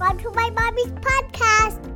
Welcome to my mommy's podcast.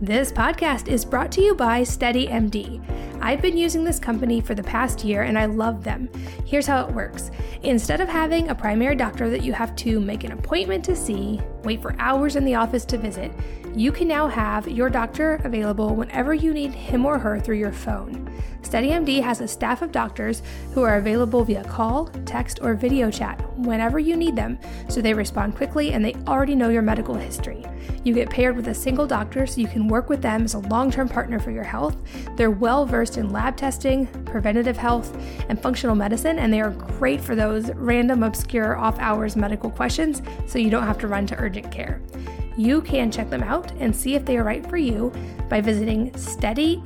This podcast is brought to you by SteadyMD. I've been using this company for the past year and I love them. Here's how it works instead of having a primary doctor that you have to make an appointment to see, wait for hours in the office to visit, you can now have your doctor available whenever you need him or her through your phone. SteadyMD has a staff of doctors who are available via call, text, or video chat whenever you need them, so they respond quickly and they already know your medical history. You get paired with a single doctor so you can work with them as a long term partner for your health. They're well versed in lab testing, preventative health, and functional medicine, and they are great for those random, obscure, off hours medical questions so you don't have to run to urgent care. You can check them out and see if they are right for you by visiting steadymd.com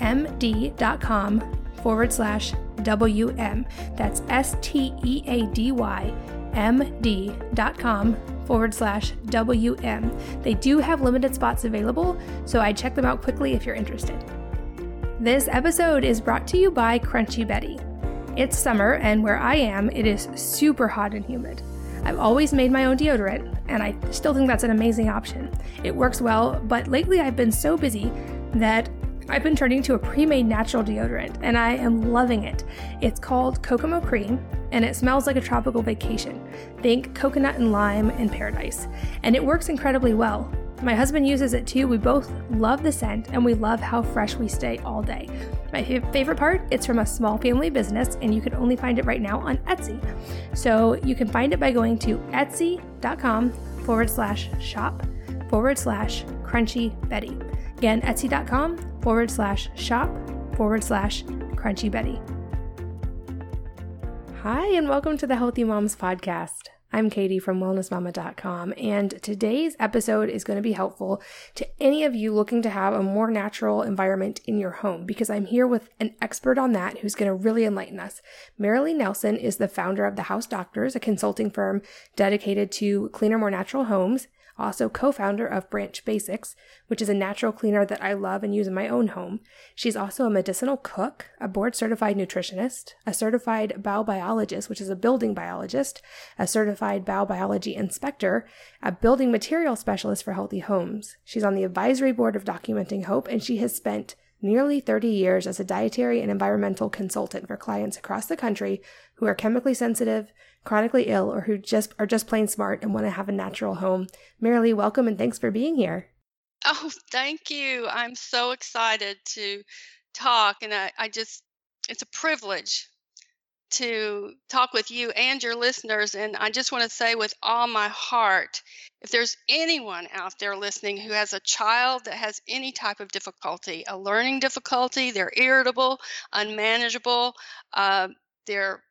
forward slash WM. That's S T E A D Y M D dot com forward slash WM. They do have limited spots available, so I'd check them out quickly if you're interested. This episode is brought to you by Crunchy Betty. It's summer, and where I am, it is super hot and humid. I've always made my own deodorant, and I still think that's an amazing option. It works well, but lately I've been so busy that I've been turning to a pre made natural deodorant, and I am loving it. It's called Kokomo Cream, and it smells like a tropical vacation. Think coconut and lime and paradise. And it works incredibly well. My husband uses it too. We both love the scent and we love how fresh we stay all day. My favorite part, it's from a small family business and you can only find it right now on Etsy. So you can find it by going to etsy.com forward slash shop forward slash crunchy Betty. Again, etsy.com forward slash shop forward slash crunchy Betty. Hi, and welcome to the Healthy Moms Podcast. I'm Katie from wellnessmama.com, and today's episode is going to be helpful to any of you looking to have a more natural environment in your home because I'm here with an expert on that who's going to really enlighten us. Marilee Nelson is the founder of the House Doctors, a consulting firm dedicated to cleaner, more natural homes also co founder of Branch Basics, which is a natural cleaner that I love and use in my own home. She's also a medicinal cook, a board certified nutritionist, a certified baubiologist, which is a building biologist, a certified baubiology inspector, a building material specialist for healthy homes. She's on the advisory board of Documenting Hope, and she has spent nearly 30 years as a dietary and environmental consultant for clients across the country who are chemically sensitive, chronically ill, or who just are just plain smart and want to have a natural home. Marilee, welcome and thanks for being here. Oh, thank you. I'm so excited to talk and I, I just it's a privilege to talk with you and your listeners. And I just want to say with all my heart if there's anyone out there listening who has a child that has any type of difficulty, a learning difficulty, they're irritable, unmanageable, uh, they're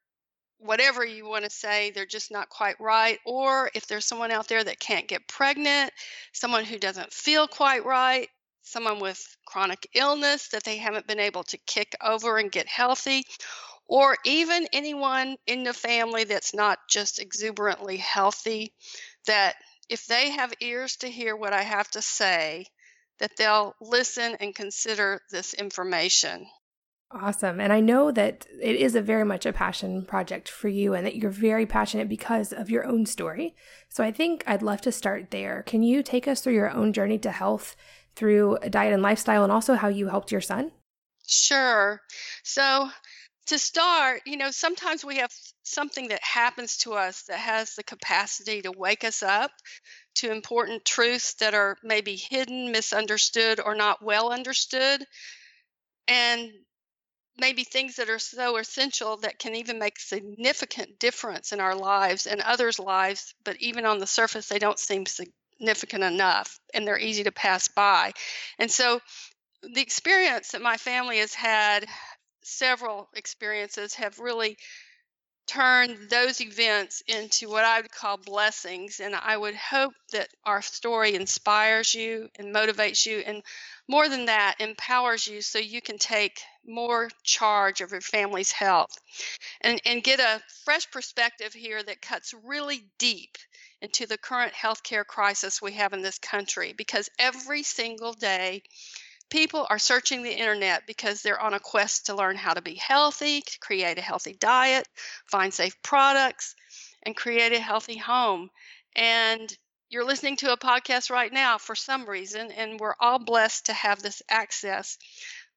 whatever you want to say, they're just not quite right. Or if there's someone out there that can't get pregnant, someone who doesn't feel quite right, someone with chronic illness that they haven't been able to kick over and get healthy, or even anyone in the family that's not just exuberantly healthy, that if they have ears to hear what I have to say, that they'll listen and consider this information. Awesome. And I know that it is a very much a passion project for you and that you're very passionate because of your own story. So I think I'd love to start there. Can you take us through your own journey to health through diet and lifestyle and also how you helped your son? Sure. So to start, you know, sometimes we have something that happens to us that has the capacity to wake us up to important truths that are maybe hidden, misunderstood, or not well understood. And maybe things that are so essential that can even make significant difference in our lives and others' lives, but even on the surface, they don't seem significant enough and they're easy to pass by. And so the experience that my family has had several experiences have really turned those events into what I would call blessings. And I would hope that our story inspires you and motivates you, and more than that, empowers you so you can take more charge of your family's health and, and get a fresh perspective here that cuts really deep into the current healthcare crisis we have in this country because every single day people are searching the internet because they're on a quest to learn how to be healthy, to create a healthy diet, find safe products, and create a healthy home. And you're listening to a podcast right now for some reason, and we're all blessed to have this access.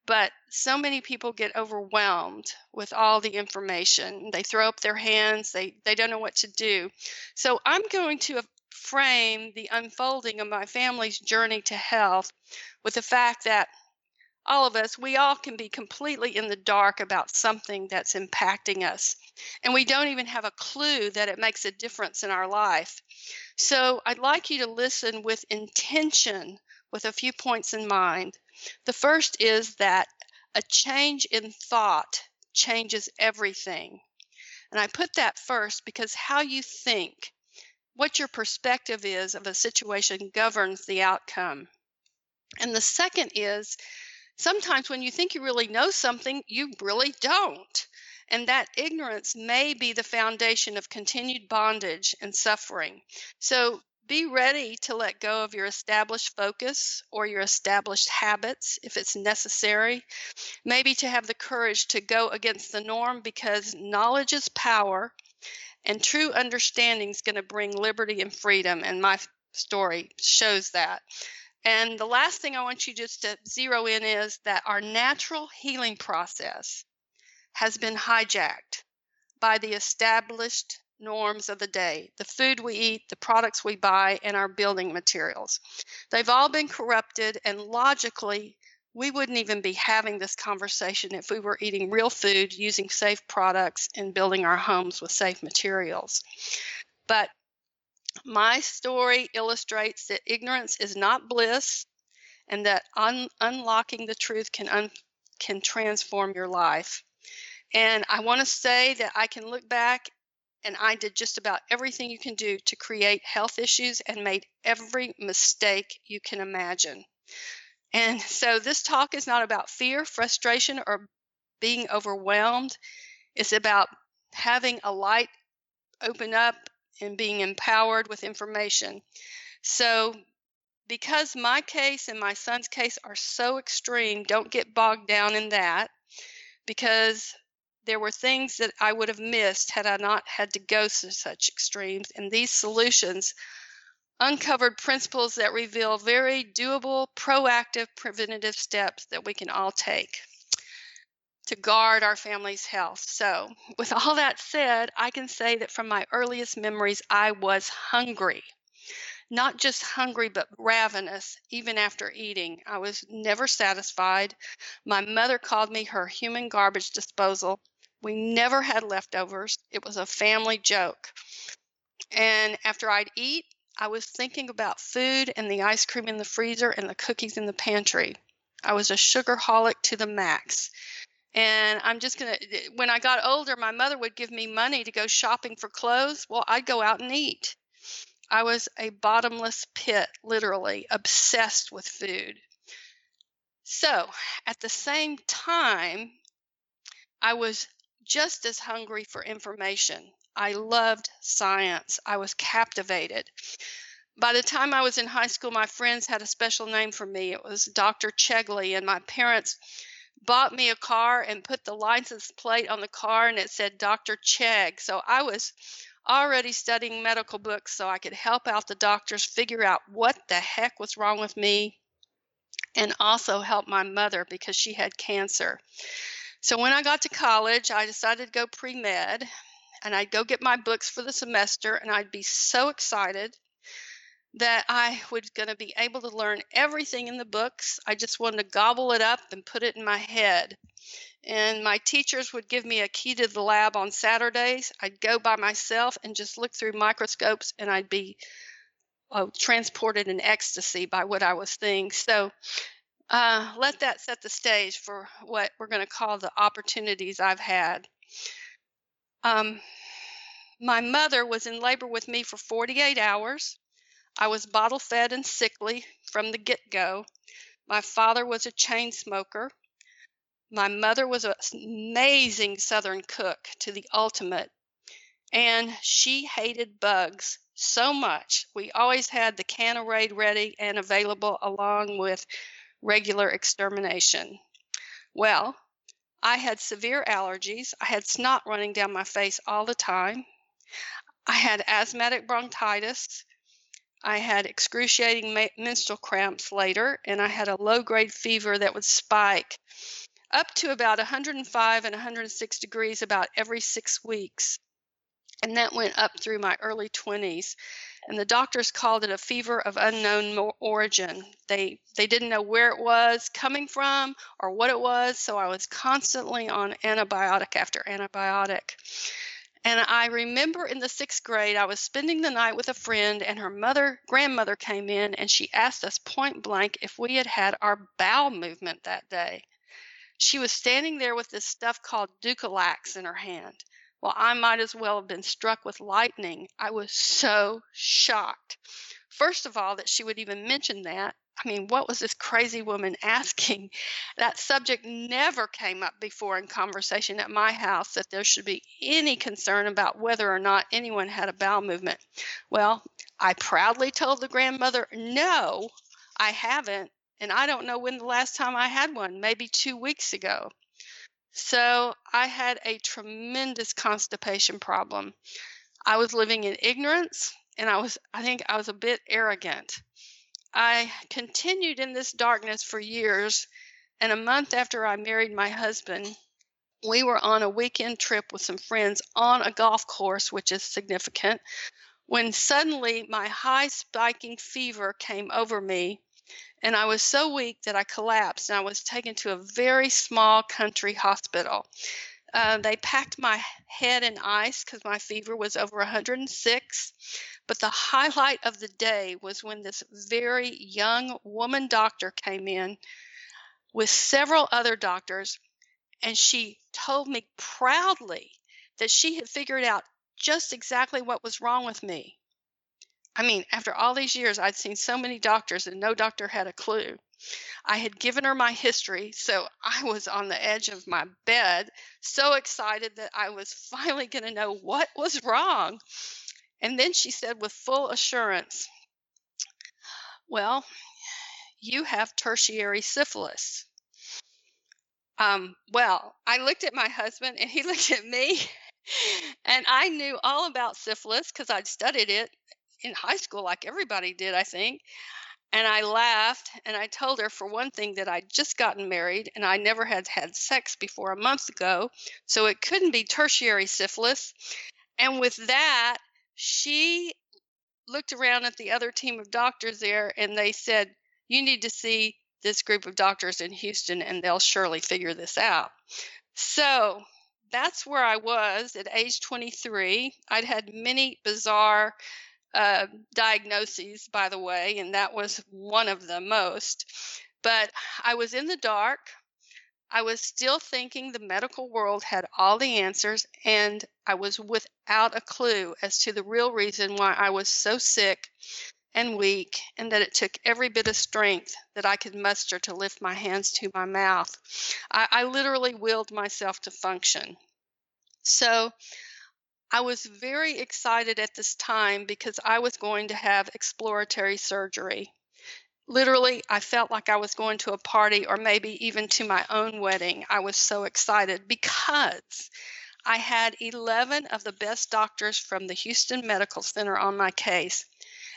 But so many people get overwhelmed with all the information. They throw up their hands, they, they don't know what to do. So I'm going to frame the unfolding of my family's journey to health with the fact that all of us, we all can be completely in the dark about something that's impacting us. And we don't even have a clue that it makes a difference in our life. So I'd like you to listen with intention with a few points in mind. The first is that a change in thought changes everything. And I put that first because how you think, what your perspective is of a situation governs the outcome. And the second is sometimes when you think you really know something, you really don't. And that ignorance may be the foundation of continued bondage and suffering. So be ready to let go of your established focus or your established habits if it's necessary. Maybe to have the courage to go against the norm because knowledge is power and true understanding is going to bring liberty and freedom. And my story shows that. And the last thing I want you just to zero in is that our natural healing process has been hijacked by the established norms of the day the food we eat, the products we buy, and our building materials. They've all been corrupted, and logically, we wouldn't even be having this conversation if we were eating real food, using safe products, and building our homes with safe materials. But my story illustrates that ignorance is not bliss and that un- unlocking the truth can un- can transform your life. And I want to say that I can look back and I did just about everything you can do to create health issues and made every mistake you can imagine. And so this talk is not about fear, frustration, or being overwhelmed. It's about having a light open up and being empowered with information. So, because my case and my son's case are so extreme, don't get bogged down in that because there were things that I would have missed had I not had to go to such extremes. And these solutions uncovered principles that reveal very doable, proactive, preventative steps that we can all take to guard our family's health. So, with all that said, I can say that from my earliest memories, I was hungry. Not just hungry, but ravenous, even after eating. I was never satisfied. My mother called me her human garbage disposal. We never had leftovers, it was a family joke. And after I'd eat, I was thinking about food and the ice cream in the freezer and the cookies in the pantry. I was a sugar holic to the max. And I'm just going to, eh, when I got older, my mother would give me money to go shopping for clothes. Well, I'd go out and eat. I was a bottomless pit, literally, obsessed with food. So at the same time, I was just as hungry for information. I loved science. I was captivated. By the time I was in high school, my friends had a special name for me. It was Dr. Chegley, and my parents bought me a car and put the license plate on the car and it said Dr. Chegg. So I was already studying medical books so I could help out the doctors figure out what the heck was wrong with me and also help my mother because she had cancer. So when I got to college, I decided to go pre med and I'd go get my books for the semester and I'd be so excited that I was going to be able to learn everything in the books. I just wanted to gobble it up and put it in my head. And my teachers would give me a key to the lab on Saturdays. I'd go by myself and just look through microscopes, and I'd be oh, transported in ecstasy by what I was seeing. So uh, let that set the stage for what we're going to call the opportunities I've had. Um, my mother was in labor with me for 48 hours. I was bottle fed and sickly from the get go. My father was a chain smoker. My mother was an amazing Southern cook to the ultimate. And she hated bugs so much. We always had the can of Raid ready and available along with regular extermination. Well, I had severe allergies. I had snot running down my face all the time. I had asthmatic bronchitis. I had excruciating ma- menstrual cramps later, and I had a low grade fever that would spike up to about 105 and 106 degrees about every six weeks. And that went up through my early 20s. And the doctors called it a fever of unknown origin. They they didn't know where it was coming from or what it was, so I was constantly on antibiotic after antibiotic. And I remember in the sixth grade, I was spending the night with a friend, and her mother, grandmother, came in and she asked us point blank if we had had our bowel movement that day. She was standing there with this stuff called Dulcolax in her hand. Well, I might as well have been struck with lightning. I was so shocked. First of all, that she would even mention that. I mean, what was this crazy woman asking? That subject never came up before in conversation at my house that there should be any concern about whether or not anyone had a bowel movement. Well, I proudly told the grandmother, no, I haven't. And I don't know when the last time I had one, maybe two weeks ago. So I had a tremendous constipation problem. I was living in ignorance and I was, I think I was a bit arrogant. I continued in this darkness for years, and a month after I married my husband, we were on a weekend trip with some friends on a golf course, which is significant, when suddenly my high spiking fever came over me, and I was so weak that I collapsed and I was taken to a very small country hospital. Uh, they packed my head in ice because my fever was over 106. But the highlight of the day was when this very young woman doctor came in with several other doctors, and she told me proudly that she had figured out just exactly what was wrong with me. I mean, after all these years, I'd seen so many doctors and no doctor had a clue. I had given her my history, so I was on the edge of my bed, so excited that I was finally going to know what was wrong. And then she said with full assurance, Well, you have tertiary syphilis. Um, well, I looked at my husband and he looked at me, and I knew all about syphilis because I'd studied it in high school, like everybody did, I think. And I laughed and I told her, for one thing, that I'd just gotten married and I never had had sex before a month ago. So it couldn't be tertiary syphilis. And with that, she looked around at the other team of doctors there and they said, You need to see this group of doctors in Houston and they'll surely figure this out. So that's where I was at age 23. I'd had many bizarre uh, diagnoses, by the way, and that was one of the most. But I was in the dark. I was still thinking the medical world had all the answers, and I was without a clue as to the real reason why I was so sick and weak, and that it took every bit of strength that I could muster to lift my hands to my mouth. I, I literally willed myself to function. So I was very excited at this time because I was going to have exploratory surgery. Literally, I felt like I was going to a party or maybe even to my own wedding. I was so excited because I had 11 of the best doctors from the Houston Medical Center on my case.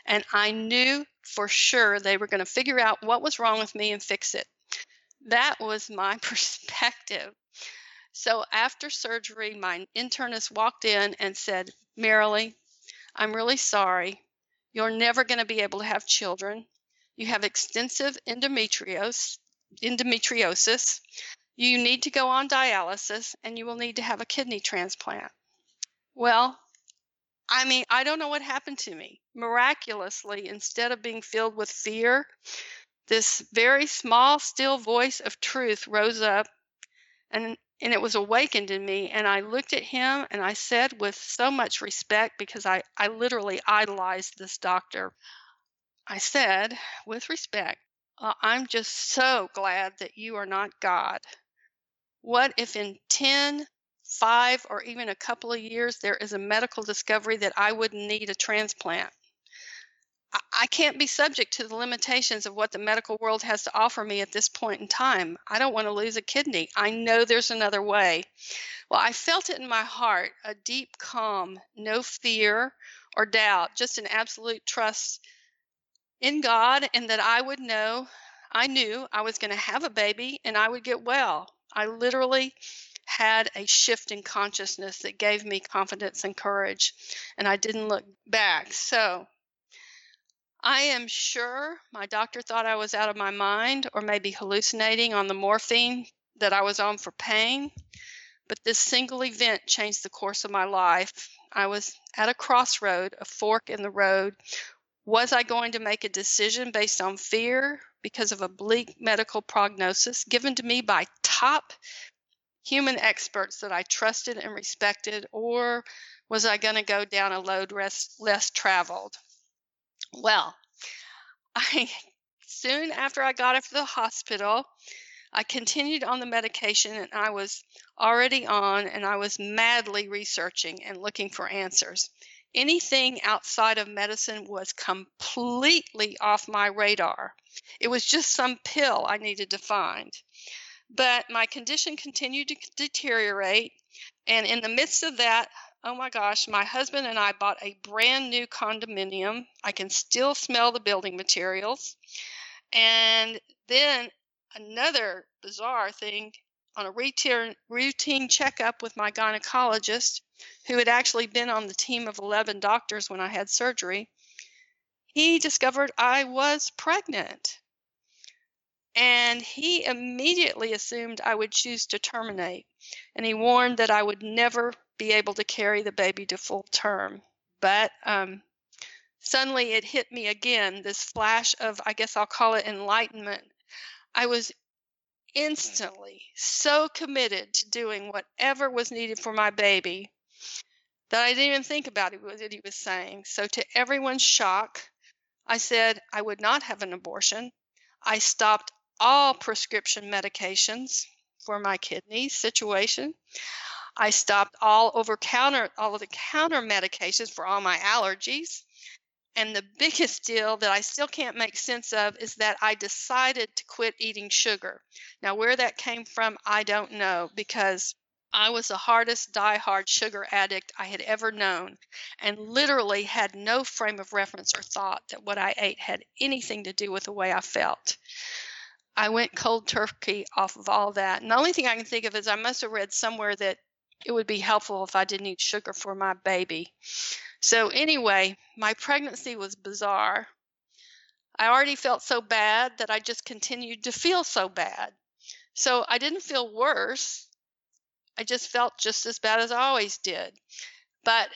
And I knew for sure they were going to figure out what was wrong with me and fix it. That was my perspective. So after surgery, my internist walked in and said, Marilee, I'm really sorry. You're never going to be able to have children. You have extensive endometriosis. endometriosis. You need to go on dialysis and you will need to have a kidney transplant. Well, I mean, I don't know what happened to me. Miraculously, instead of being filled with fear, this very small, still voice of truth rose up and and it was awakened in me and i looked at him and i said with so much respect because i, I literally idolized this doctor i said with respect uh, i'm just so glad that you are not god. What if in 10 5 or even a couple of years there is a medical discovery that i wouldn't need a transplant I can't be subject to the limitations of what the medical world has to offer me at this point in time. I don't want to lose a kidney. I know there's another way. Well, I felt it in my heart a deep calm, no fear or doubt, just an absolute trust in God and that I would know, I knew I was going to have a baby and I would get well. I literally had a shift in consciousness that gave me confidence and courage, and I didn't look back. So I am sure my doctor thought I was out of my mind or maybe hallucinating on the morphine that I was on for pain. But this single event changed the course of my life. I was at a crossroad, a fork in the road. Was I going to make a decision based on fear because of a bleak medical prognosis given to me by top human experts that I trusted and respected, or was I going to go down a road less, less traveled? Well, I soon after I got out of the hospital, I continued on the medication and I was already on and I was madly researching and looking for answers. Anything outside of medicine was completely off my radar. It was just some pill I needed to find. But my condition continued to deteriorate. And in the midst of that, oh my gosh, my husband and I bought a brand new condominium. I can still smell the building materials. And then another bizarre thing on a routine, checkup with my gynecologist, who had actually been on the team of 11 doctors when I had surgery, he discovered I was pregnant. And he immediately assumed I would choose to terminate. And he warned that I would never be able to carry the baby to full term. But um, suddenly it hit me again this flash of, I guess I'll call it enlightenment. I was instantly so committed to doing whatever was needed for my baby that I didn't even think about it, what he was saying. So, to everyone's shock, I said I would not have an abortion. I stopped all prescription medications for my kidney situation. I stopped all over counter all of the counter medications for all my allergies. And the biggest deal that I still can't make sense of is that I decided to quit eating sugar. Now, where that came from, I don't know because I was the hardest die-hard sugar addict I had ever known and literally had no frame of reference or thought that what I ate had anything to do with the way I felt. I went cold turkey off of all that. And the only thing I can think of is I must have read somewhere that it would be helpful if I didn't eat sugar for my baby. So, anyway, my pregnancy was bizarre. I already felt so bad that I just continued to feel so bad. So, I didn't feel worse. I just felt just as bad as I always did. But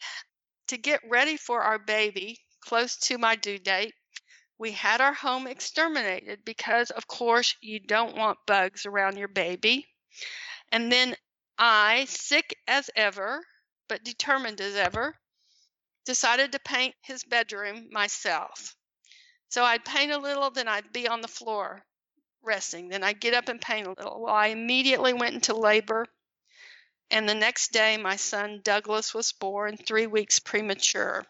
to get ready for our baby, close to my due date, we had our home exterminated because, of course, you don't want bugs around your baby. And then I, sick as ever, but determined as ever, decided to paint his bedroom myself. So I'd paint a little, then I'd be on the floor resting. Then I'd get up and paint a little. Well, I immediately went into labor. And the next day, my son Douglas was born, three weeks premature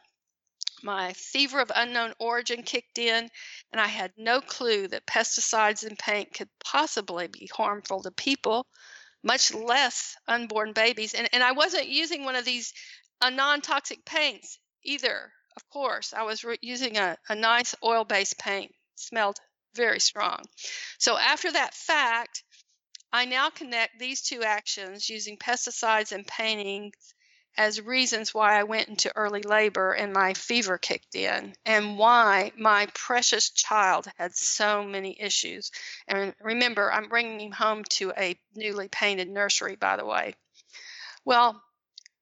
my fever of unknown origin kicked in, and I had no clue that pesticides in paint could possibly be harmful to people, much less unborn babies. And, and I wasn't using one of these uh, non toxic paints either, of course. I was re- using a, a nice oil based paint, smelled very strong. So after that fact, I now connect these two actions using pesticides and painting as reasons why I went into early labor and my fever kicked in, and why my precious child had so many issues. And remember, I'm bringing him home to a newly painted nursery, by the way. Well,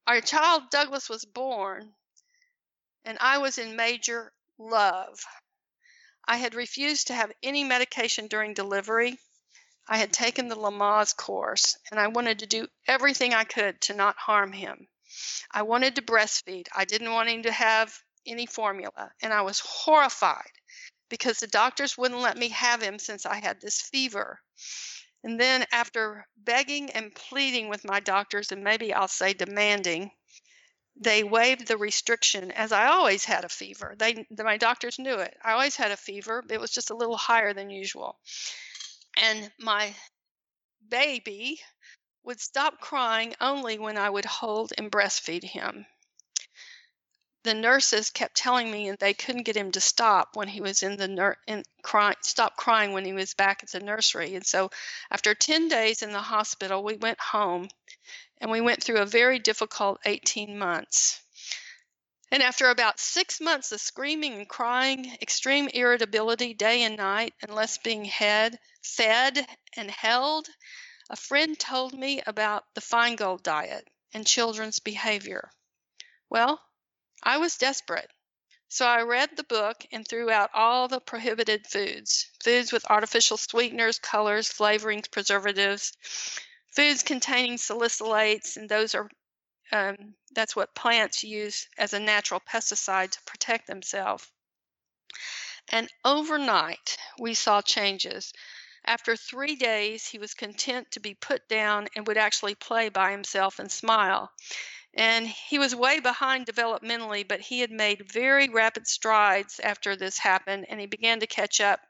our child Douglas was born, and I was in major love. I had refused to have any medication during delivery. I had taken the Lamaze course, and I wanted to do everything I could to not harm him. I wanted to breastfeed. I didn't want him to have any formula. And I was horrified because the doctors wouldn't let me have him since I had this fever. And then, after begging and pleading with my doctors, and maybe I'll say demanding, they waived the restriction as I always had a fever. They, my doctors knew it. I always had a fever. It was just a little higher than usual. And my baby would stop crying only when I would hold and breastfeed him. the nurses kept telling me and they couldn't get him to stop when he was in the nur- in crying stop crying when he was back at the nursery and so after 10 days in the hospital we went home and we went through a very difficult 18 months and after about six months of screaming and crying extreme irritability day and night unless being head, fed and held a friend told me about the feingold diet and children's behavior well I was desperate. So I read the book and threw out all the prohibited foods foods with artificial sweeteners, colors, flavorings, preservatives, foods containing salicylates, and those are um, that's what plants use as a natural pesticide to protect themselves. And overnight, we saw changes. After three days, he was content to be put down and would actually play by himself and smile. And he was way behind developmentally, but he had made very rapid strides after this happened, and he began to catch up,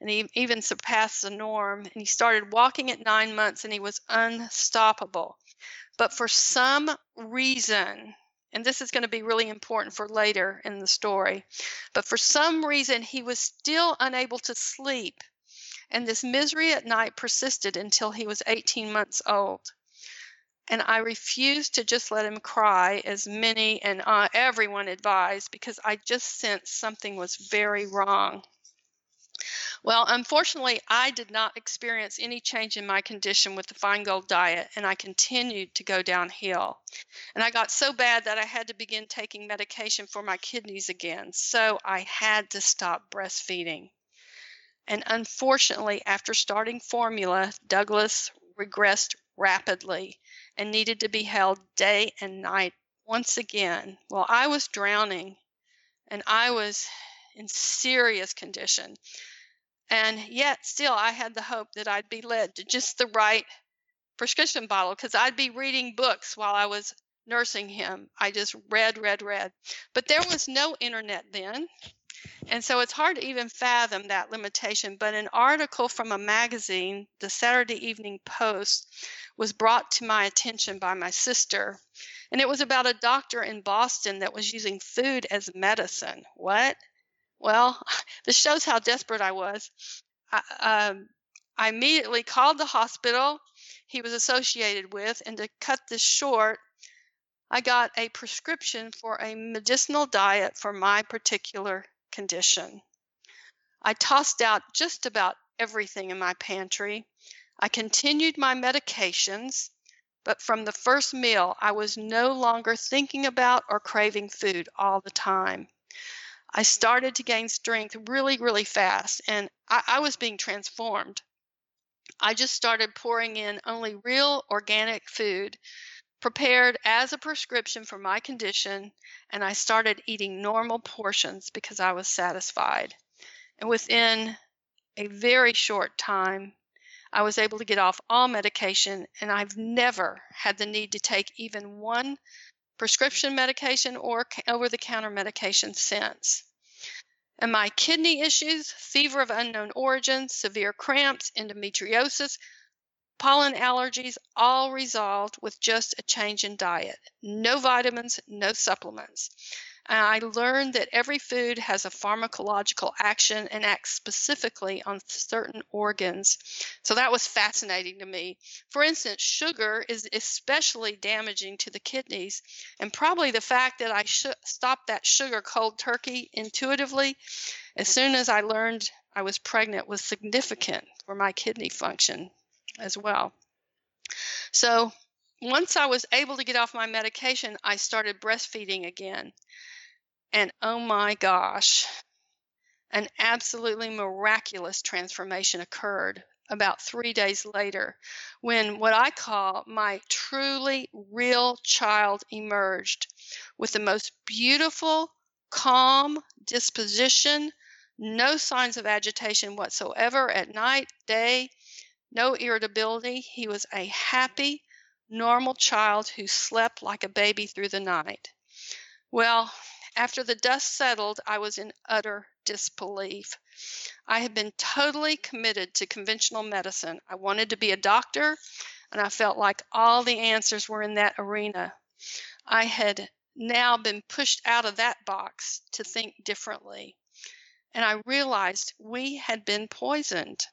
and he even surpassed the norm. And he started walking at nine months, and he was unstoppable. But for some reason, and this is going to be really important for later in the story, but for some reason, he was still unable to sleep. And this misery at night persisted until he was 18 months old and I refused to just let him cry as many and uh, everyone advised because I just sensed something was very wrong. Well, unfortunately, I did not experience any change in my condition with the Feingold diet, and I continued to go downhill. And I got so bad that I had to begin taking medication for my kidneys again, so I had to stop breastfeeding. And unfortunately, after starting formula, Douglas regressed rapidly and needed to be held day and night once again. Well, I was drowning and I was in serious condition. And yet, still, I had the hope that I'd be led to just the right prescription bottle because I'd be reading books while I was nursing him. I just read, read, read. But there was no internet then. And so it's hard to even fathom that limitation. But an article from a magazine, the Saturday Evening Post, was brought to my attention by my sister. And it was about a doctor in Boston that was using food as medicine. What? Well, this shows how desperate I was. I, um, I immediately called the hospital he was associated with, and to cut this short, I got a prescription for a medicinal diet for my particular condition. I tossed out just about everything in my pantry I continued my medications, but from the first meal, I was no longer thinking about or craving food all the time. I started to gain strength really, really fast, and I, I was being transformed. I just started pouring in only real organic food prepared as a prescription for my condition, and I started eating normal portions because I was satisfied. And within a very short time, I was able to get off all medication, and I've never had the need to take even one prescription medication or over the counter medication since. And my kidney issues, fever of unknown origin, severe cramps, endometriosis, pollen allergies all resolved with just a change in diet. No vitamins, no supplements. I learned that every food has a pharmacological action and acts specifically on certain organs. So that was fascinating to me. For instance, sugar is especially damaging to the kidneys, and probably the fact that I sh- stopped that sugar cold turkey intuitively as soon as I learned I was pregnant was significant for my kidney function as well. So once I was able to get off my medication, I started breastfeeding again. And oh my gosh, an absolutely miraculous transformation occurred about three days later when what I call my truly real child emerged with the most beautiful, calm disposition, no signs of agitation whatsoever at night, day, no irritability. He was a happy, normal child who slept like a baby through the night. Well, after the dust settled, I was in utter disbelief. I had been totally committed to conventional medicine. I wanted to be a doctor, and I felt like all the answers were in that arena. I had now been pushed out of that box to think differently. And I realized we had been poisoned.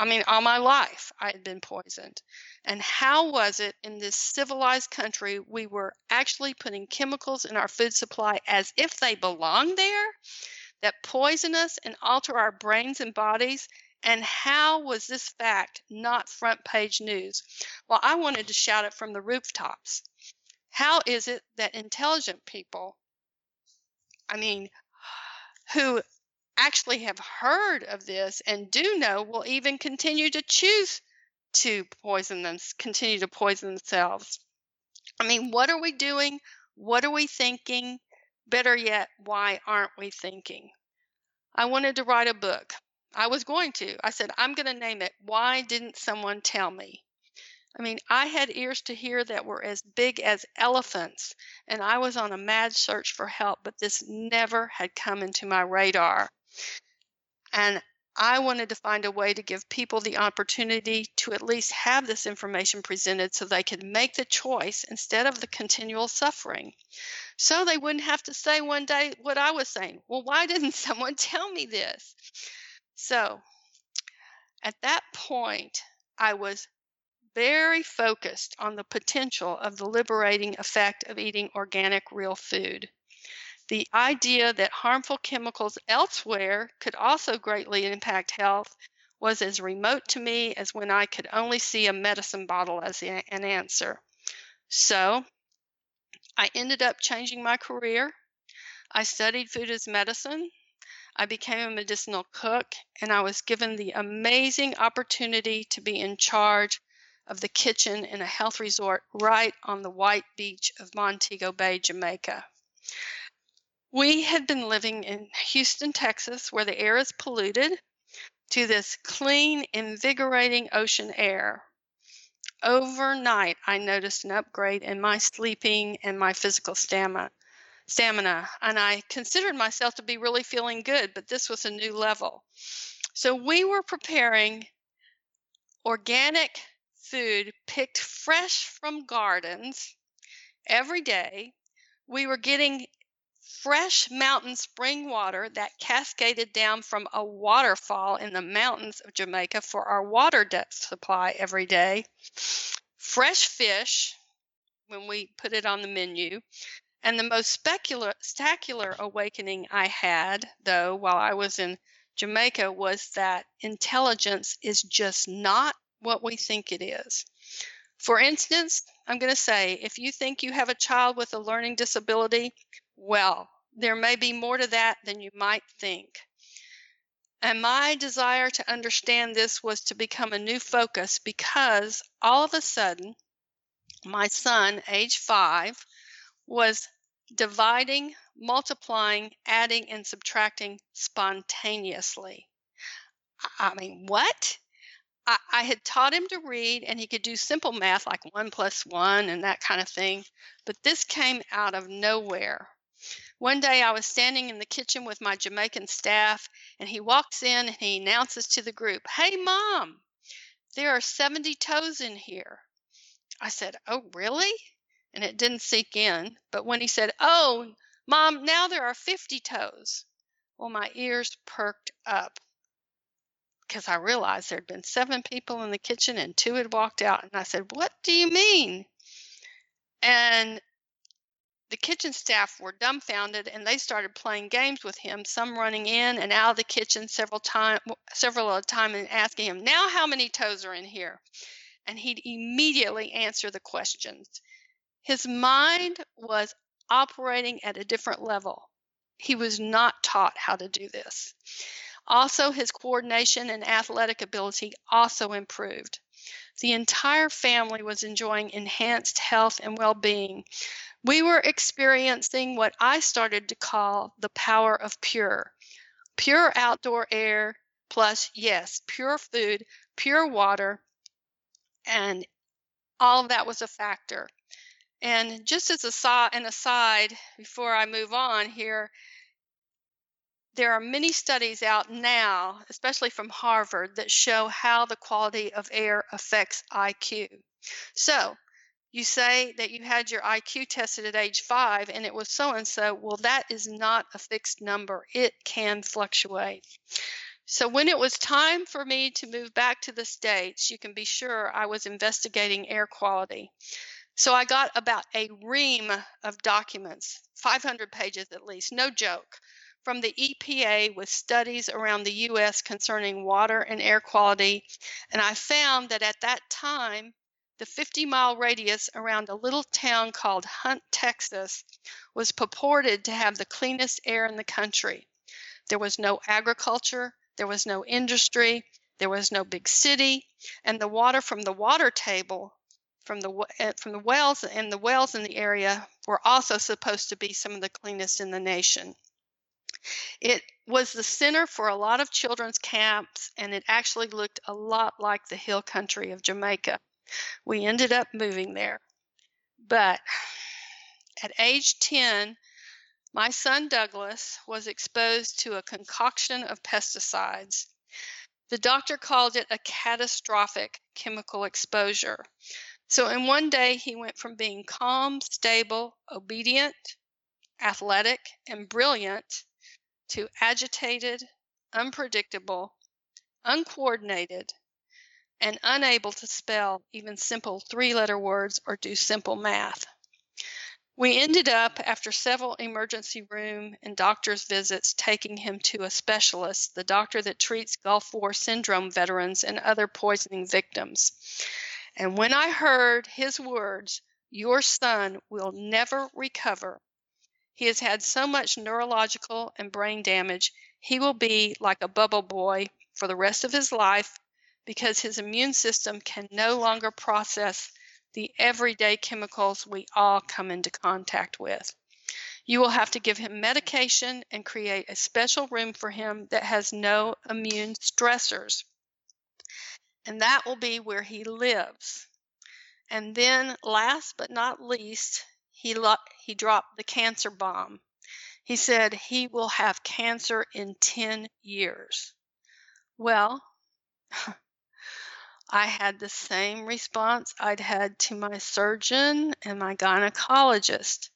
I mean, all my life I had been poisoned. And how was it in this civilized country we were actually putting chemicals in our food supply as if they belong there that poison us and alter our brains and bodies? And how was this fact not front page news? Well, I wanted to shout it from the rooftops. How is it that intelligent people, I mean, who actually have heard of this and do know will even continue to choose to poison them, continue to poison themselves? I mean, what are we doing? What are we thinking? Better yet, why aren't we thinking? I wanted to write a book. I was going to. I said, I'm going to name it, Why Didn't Someone Tell Me? I mean, I had ears to hear that were as big as elephants, and I was on a mad search for help, but this never had come into my radar. And I wanted to find a way to give people the opportunity to at least have this information presented so they could make the choice instead of the continual suffering. So they wouldn't have to say one day what I was saying. Well, why didn't someone tell me this? So at that point, I was very focused on the potential of the liberating effect of eating organic, real food. The idea that harmful chemicals elsewhere could also greatly impact health was as remote to me as when I could only see a medicine bottle as an answer. So I ended up changing my career. I studied food as medicine. I became a medicinal cook, and I was given the amazing opportunity to be in charge of the kitchen in a health resort right on the white beach of Montego Bay, Jamaica. We had been living in Houston, Texas, where the air is polluted, to this clean, invigorating ocean air. Overnight, I noticed an upgrade in my sleeping and my physical stamina. And I considered myself to be really feeling good, but this was a new level. So we were preparing organic food picked fresh from gardens every day. We were getting fresh mountain spring water that cascaded down from a waterfall in the mountains of Jamaica for our water depth supply every day. Fresh fish when we put it on the menu. And the most spectacular awakening I had, though, while I was in Jamaica, was that intelligence is just not what we think it is. For instance, I'm going to say if you think you have a child with a learning disability, well, there may be more to that than you might think. And my desire to understand this was to become a new focus because all of a sudden, my son, age five, was dividing, multiplying, adding, and subtracting spontaneously. I mean, what? I, I, had taught him to read and he could do simple math like one plus one and that kind of thing, but this came out of nowhere. One day I was standing in the kitchen with my Jamaican staff and he walks in and he announces to the group, Hey, mom, there are 70 toes in here. I said, Oh, really? And it didn't sink in. But when he said, Oh, mom, now there are 50 toes, well, my ears perked up because I realized there had been seven people in the kitchen and two had walked out. And I said, What do you mean? And the kitchen staff were dumbfounded and they started playing games with him, some running in and out of the kitchen several times several at a time and asking him, Now how many toes are in here? And he'd immediately answer the questions. His mind was operating at a different level. He was not taught how to do this. Also, his coordination and athletic ability also improved. The entire family was enjoying enhanced health and well being. We were experiencing what I started to call the power of pure pure outdoor air, plus, yes, pure food, pure water, and all of that was a factor. And just as a, saw an aside, before I move on here, there are many studies out now, especially from Harvard, that show how the quality of air affects IQ. So, you say that you had your IQ tested at age five and it was so and so. Well, that is not a fixed number, it can fluctuate. So, when it was time for me to move back to the States, you can be sure I was investigating air quality. So, I got about a ream of documents, 500 pages at least, no joke, from the EPA with studies around the U.S. concerning water and air quality. And I found that at that time, the 50 mile radius around a little town called Hunt, Texas, was purported to have the cleanest air in the country. There was no agriculture, there was no industry, there was no big city, and the water from the water table from the eh, from the wells and the wells in the area were also supposed to be some of the cleanest in the nation. It was the center for a lot of children's camps, and it actually looked a lot like the hill country of Jamaica. We ended up moving there. But at age 10, my son Douglas was exposed to a concoction of pesticides. The doctor called it a catastrophic chemical exposure. So, in one day, he went from being calm, stable, obedient, athletic, and brilliant to agitated, unpredictable, uncoordinated, and unable to spell even simple three letter words or do simple math. We ended up, after several emergency room and doctor's visits, taking him to a specialist, the doctor that treats Gulf War syndrome veterans and other poisoning victims. And when I heard his words, Your son will never recover. He has had so much neurological and brain damage, he will be like a bubble boy for the rest of his life because his immune system can no longer process the everyday chemicals we all come into contact with. You will have to give him medication and create a special room for him that has no immune stressors. And that will be where he lives. And then, last but not least, he, lo- he dropped the cancer bomb. He said he will have cancer in 10 years. Well, I had the same response I'd had to my surgeon and my gynecologist.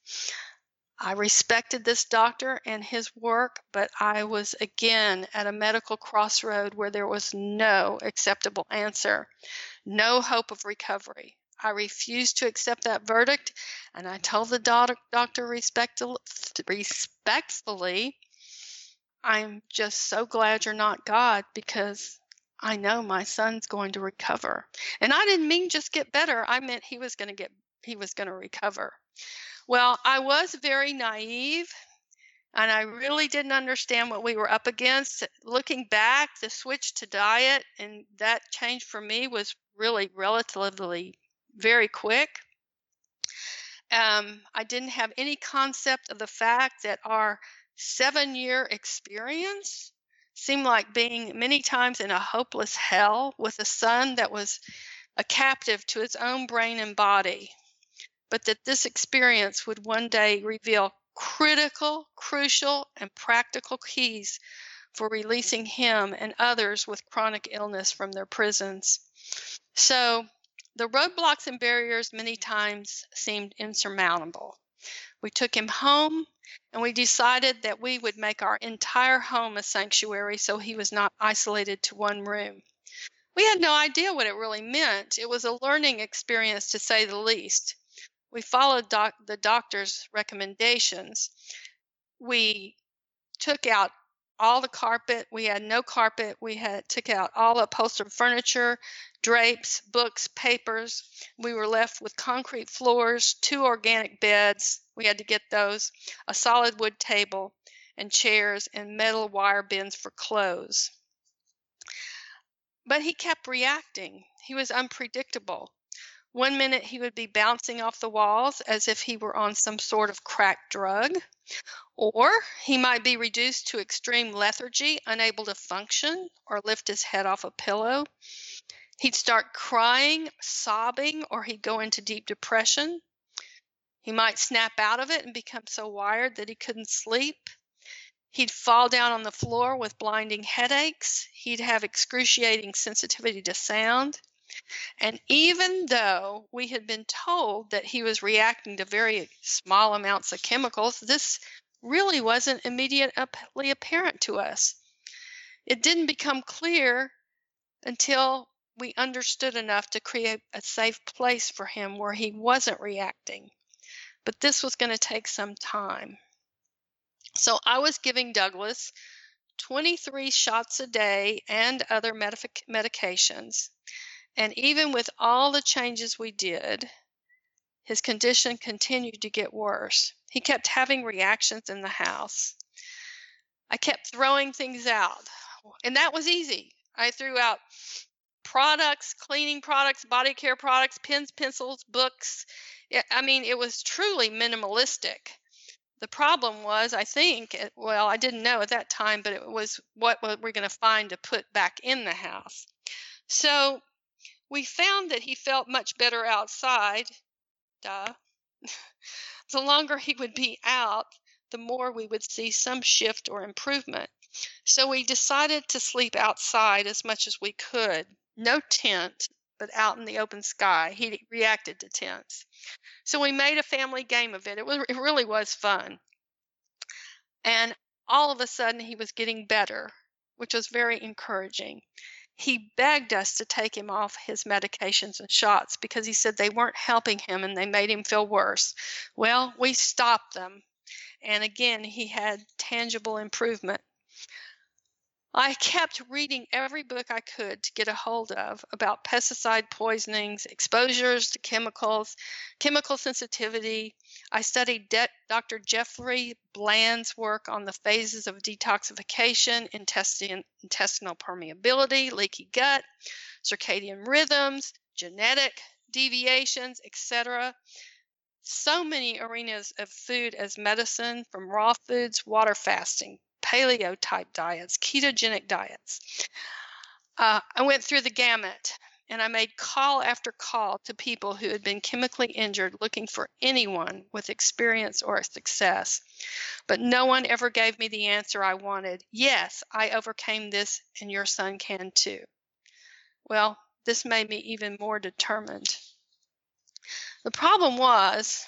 I respected this doctor and his work, but I was again at a medical crossroad where there was no acceptable answer, no hope of recovery. I refused to accept that verdict, and I told the doctor respectfully, I'm just so glad you're not God because I know my son's going to recover. And I didn't mean just get better. I meant he was going to get he was going to recover. Well, I was very naive and I really didn't understand what we were up against. Looking back, the switch to diet and that change for me was really relatively very quick. Um, I didn't have any concept of the fact that our seven year experience seemed like being many times in a hopeless hell with a son that was a captive to his own brain and body, but that this experience would one day reveal critical, crucial, and practical keys for releasing him and others with chronic illness from their prisons. So, the roadblocks and barriers many times seemed insurmountable. We took him home and we decided that we would make our entire home a sanctuary so he was not isolated to one room. We had no idea what it really meant. It was a learning experience to say the least. We followed doc- the doctor's recommendations. We took out all the carpet. We had no carpet. We had took out all upholstered furniture, drapes, books, papers. We were left with concrete floors, two organic beds. We had to get those, a solid wood table, and chairs and metal wire bins for clothes. But he kept reacting. He was unpredictable. One minute he would be bouncing off the walls as if he were on some sort of crack drug. Or he might be reduced to extreme lethargy, unable to function or lift his head off a pillow. He'd start crying, sobbing, or he'd go into deep depression. He might snap out of it and become so wired that he couldn't sleep. He'd fall down on the floor with blinding headaches. He'd have excruciating sensitivity to sound. And even though we had been told that he was reacting to very small amounts of chemicals, this really wasn't immediately apparent to us. It didn't become clear until we understood enough to create a safe place for him where he wasn't reacting. But this was going to take some time. So I was giving Douglas 23 shots a day and other medic- medications. And even with all the changes we did, his condition continued to get worse. He kept having reactions in the house. I kept throwing things out, and that was easy. I threw out products, cleaning products, body care products, pens, pencils, books. I mean, it was truly minimalistic. The problem was, I think, well, I didn't know at that time, but it was what we're going to find to put back in the house. So we found that he felt much better outside. Duh. the longer he would be out, the more we would see some shift or improvement. So we decided to sleep outside as much as we could. No tent, but out in the open sky. He reacted to tents. So we made a family game of it. It was it really was fun. And all of a sudden he was getting better, which was very encouraging. He begged us to take him off his medications and shots because he said they weren't helping him and they made him feel worse. Well, we stopped them. And again, he had tangible improvement. I kept reading every book I could to get a hold of about pesticide poisonings, exposures to chemicals, chemical sensitivity. I studied De- Dr. Jeffrey Bland's work on the phases of detoxification, intestine, intestinal permeability, leaky gut, circadian rhythms, genetic deviations, etc. So many arenas of food as medicine, from raw foods, water fasting, paleo type diets, ketogenic diets. Uh, I went through the gamut and I made call after call to people who had been chemically injured looking for anyone with experience or success. But no one ever gave me the answer I wanted. Yes, I overcame this and your son can too. Well, this made me even more determined. The problem was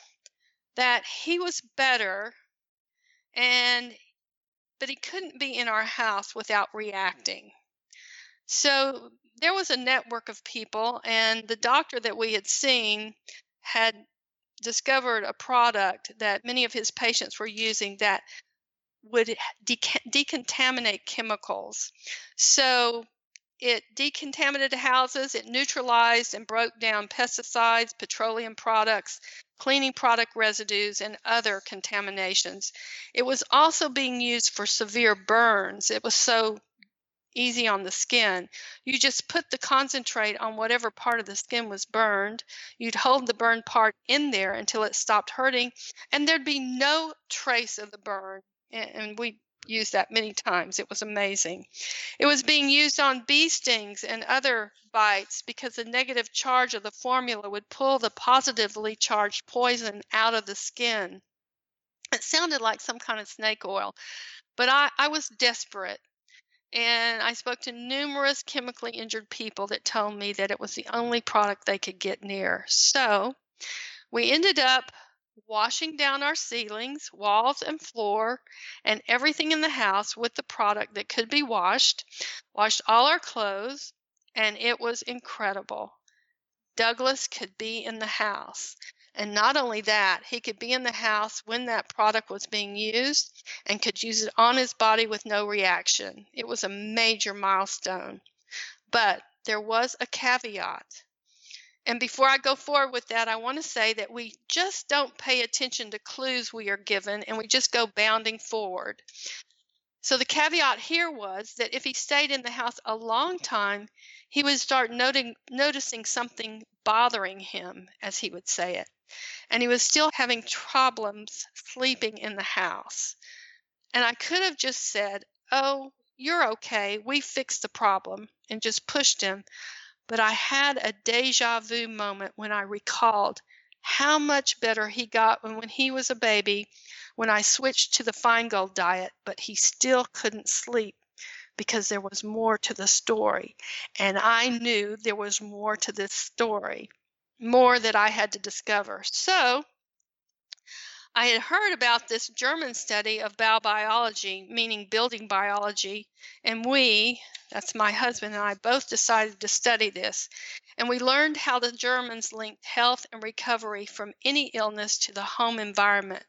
that he was better and but he couldn't be in our house without reacting. So there was a network of people, and the doctor that we had seen had discovered a product that many of his patients were using that would decontaminate chemicals. So it decontaminated houses, it neutralized and broke down pesticides, petroleum products, cleaning product residues, and other contaminations. It was also being used for severe burns. It was so easy on the skin. You just put the concentrate on whatever part of the skin was burned. You'd hold the burned part in there until it stopped hurting, and there'd be no trace of the burn. And we used that many times. It was amazing. It was being used on bee stings and other bites because the negative charge of the formula would pull the positively charged poison out of the skin. It sounded like some kind of snake oil, but I, I was desperate. And I spoke to numerous chemically injured people that told me that it was the only product they could get near. So we ended up washing down our ceilings, walls, and floor, and everything in the house with the product that could be washed, washed all our clothes, and it was incredible. Douglas could be in the house. And not only that, he could be in the house when that product was being used and could use it on his body with no reaction. It was a major milestone. But there was a caveat. And before I go forward with that, I want to say that we just don't pay attention to clues we are given and we just go bounding forward. So the caveat here was that if he stayed in the house a long time, he would start noting, noticing something bothering him, as he would say it. And he was still having problems sleeping in the house. And I could have just said, Oh, you're okay. We fixed the problem, and just pushed him. But I had a deja vu moment when I recalled how much better he got when, he was a baby when I switched to the Feingold diet, but he still couldn't sleep because there was more to the story. And I knew there was more to this story, more that I had to discover. So I had heard about this German study of baubiology, meaning building biology, and we, that's my husband and I, both decided to study this. And we learned how the Germans linked health and recovery from any illness to the home environment.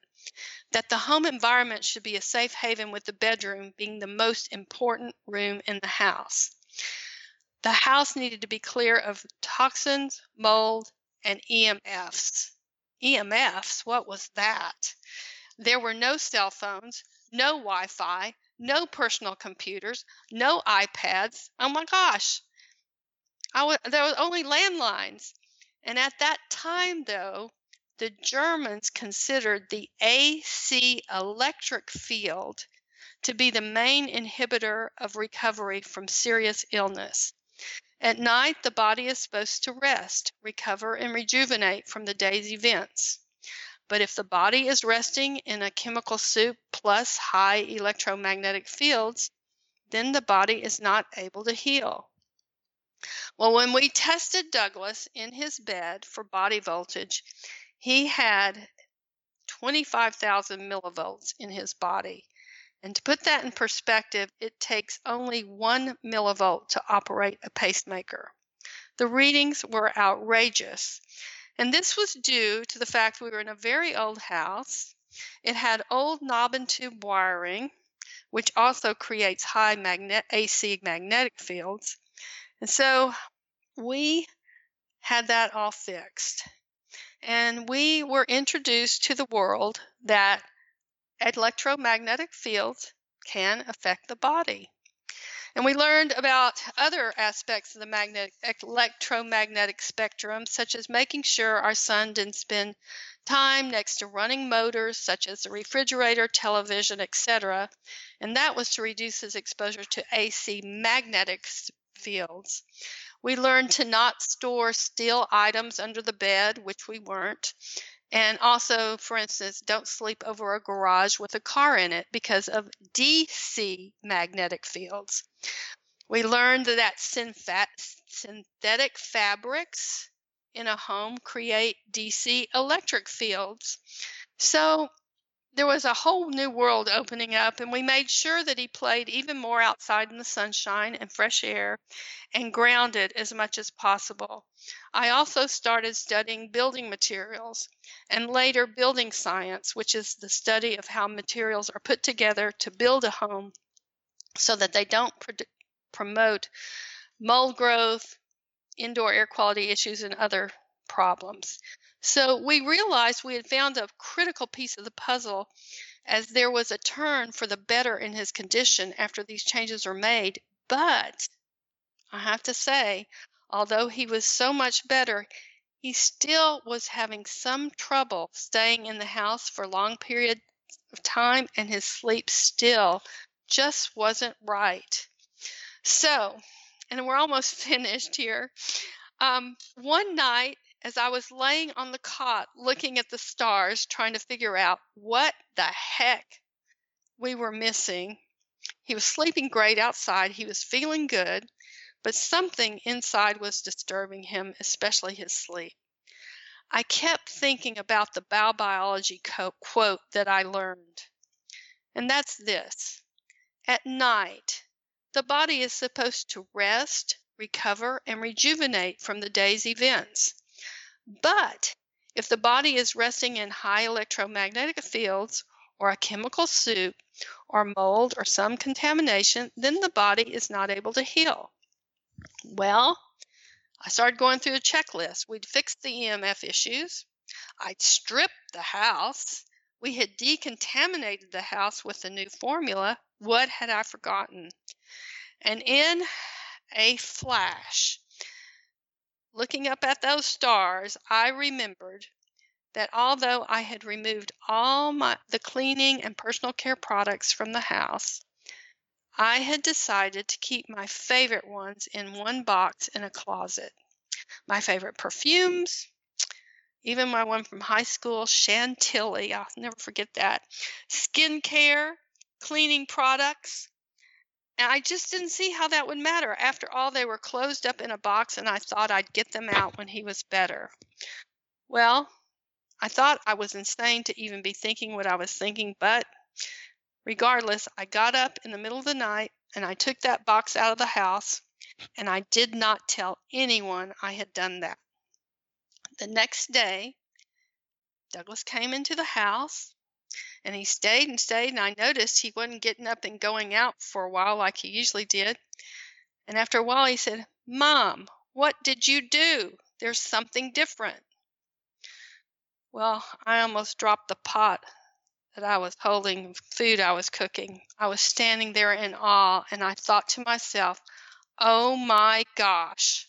That the home environment should be a safe haven with the bedroom being the most important room in the house. The house needed to be clear of toxins, mold, and EMFs. EMFs, what was that? There were no cell phones, no Wi Fi, no personal computers, no iPads. Oh my gosh. I there were only landlines. And at that time, though, the Germans considered the AC electric field to be the main inhibitor of recovery from serious illness. At night, the body is supposed to rest, recover, and rejuvenate from the day's events. But if the body is resting in a chemical soup plus high electromagnetic fields, then the body is not able to heal. Well, when we tested Douglas in his bed for body voltage, he had 25,000 millivolts in his body. And to put that in perspective, it takes only one millivolt to operate a pacemaker. The readings were outrageous. And this was due to the fact we were in a very old house. It had old knob and tube wiring, which also creates high magnet AC magnetic fields. And so we had that all fixed. And we were introduced to the world that electromagnetic fields can affect the body. And we learned about other aspects of the magnetic, electromagnetic spectrum, such as making sure our son didn't spend time next to running motors such as the refrigerator, television, etc. And that was to reduce his exposure to AC magnetic fields. We learned to not store steel items under the bed, which we weren't, and also, for instance, don't sleep over a garage with a car in it because of DC magnetic fields. We learned that synthetic fabrics in a home create DC electric fields. So there was a whole new world opening up, and we made sure that he played even more outside in the sunshine and fresh air and grounded as much as possible. I also started studying building materials and later building science, which is the study of how materials are put together to build a home so that they don't promote mold growth, indoor air quality issues, and other problems. So we realized we had found a critical piece of the puzzle as there was a turn for the better in his condition after these changes were made. But I have to say, although he was so much better, he still was having some trouble staying in the house for long periods of time, and his sleep still just wasn't right. So, and we're almost finished here. Um, one night, as I was laying on the cot looking at the stars, trying to figure out what the heck we were missing. He was sleeping great outside. He was feeling good, but something inside was disturbing him, especially his sleep. I kept thinking about the baubiology quote that I learned, and that's this At night, the body is supposed to rest, recover, and rejuvenate from the day's events. But if the body is resting in high electromagnetic fields or a chemical soup or mold or some contamination, then the body is not able to heal. Well, I started going through a checklist. We'd fixed the EMF issues. I'd stripped the house. We had decontaminated the house with the new formula. What had I forgotten? And in a flash, Looking up at those stars, I remembered that although I had removed all my, the cleaning and personal care products from the house, I had decided to keep my favorite ones in one box in a closet. My favorite perfumes, even my one from high school, Chantilly, I'll never forget that. Skincare, cleaning products, And I just didn't see how that would matter. After all, they were closed up in a box, and I thought I'd get them out when he was better. Well, I thought I was insane to even be thinking what I was thinking, but regardless, I got up in the middle of the night and I took that box out of the house, and I did not tell anyone I had done that. The next day, Douglas came into the house and he stayed and stayed, and I noticed he wasn't getting up and going out for a while like he usually did. And after a while, he said, Mom, what did you do? There's something different. Well, I almost dropped the pot that I was holding, food I was cooking. I was standing there in awe, and I thought to myself, oh my gosh,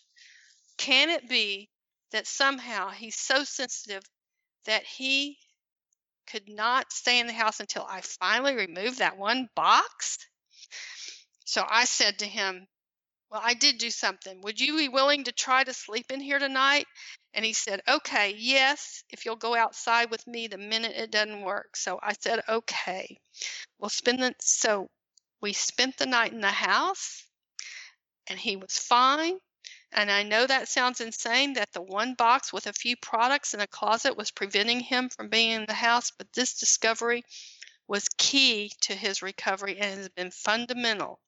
can it be that somehow he's so sensitive that he could not stay in the house until I finally removed that one box. So I said to him, Well, I did do something. Would you be willing to try to sleep in here tonight? And he said, Okay, yes, if you'll go outside with me the minute it doesn't work. So I said, Okay. We'll spend the so we spent the night in the house and he was fine. And I know that sounds insane that the one box with a few products in a closet was preventing him from being in the house, but this discovery was key to his recovery and has been fundamental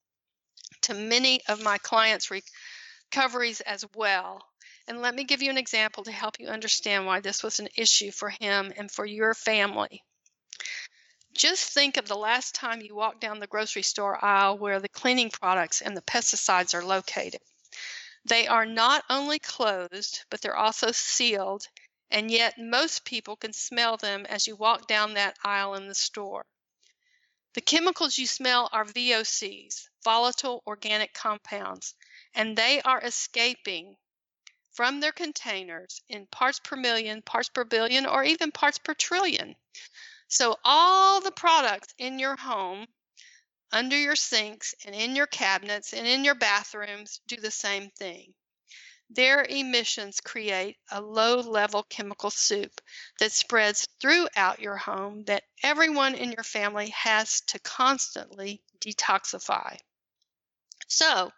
to many of my clients' recoveries as well. And let me give you an example to help you understand why this was an issue for him and for your family. Just think of the last time you walked down the grocery store aisle where the cleaning products and the pesticides are located. They are not only closed, but they're also sealed, and yet most people can smell them as you walk down that aisle in the store. The chemicals you smell are VOCs, volatile organic compounds, and they are escaping from their containers in parts per million, parts per billion, or even parts per trillion. So, all the products in your home under your sinks and in your cabinets and in your bathrooms do the same thing. Their emissions create a low level chemical soup that spreads throughout your home that everyone in your family has to constantly detoxify. So,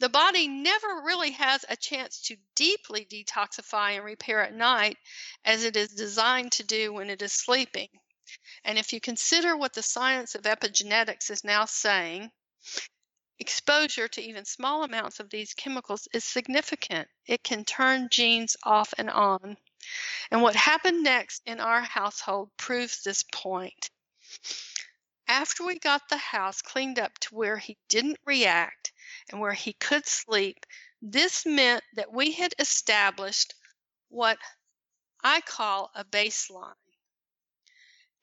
the body never really has a chance to deeply detoxify and repair at night as it is designed to do when it is sleeping. And if you consider what the science of epigenetics is now saying, exposure to even small amounts of these chemicals is significant. It can turn genes off and on. And what happened next in our household proves this point. After we got the house cleaned up to where he didn't react and where he could sleep, this meant that we had established what I call a baseline.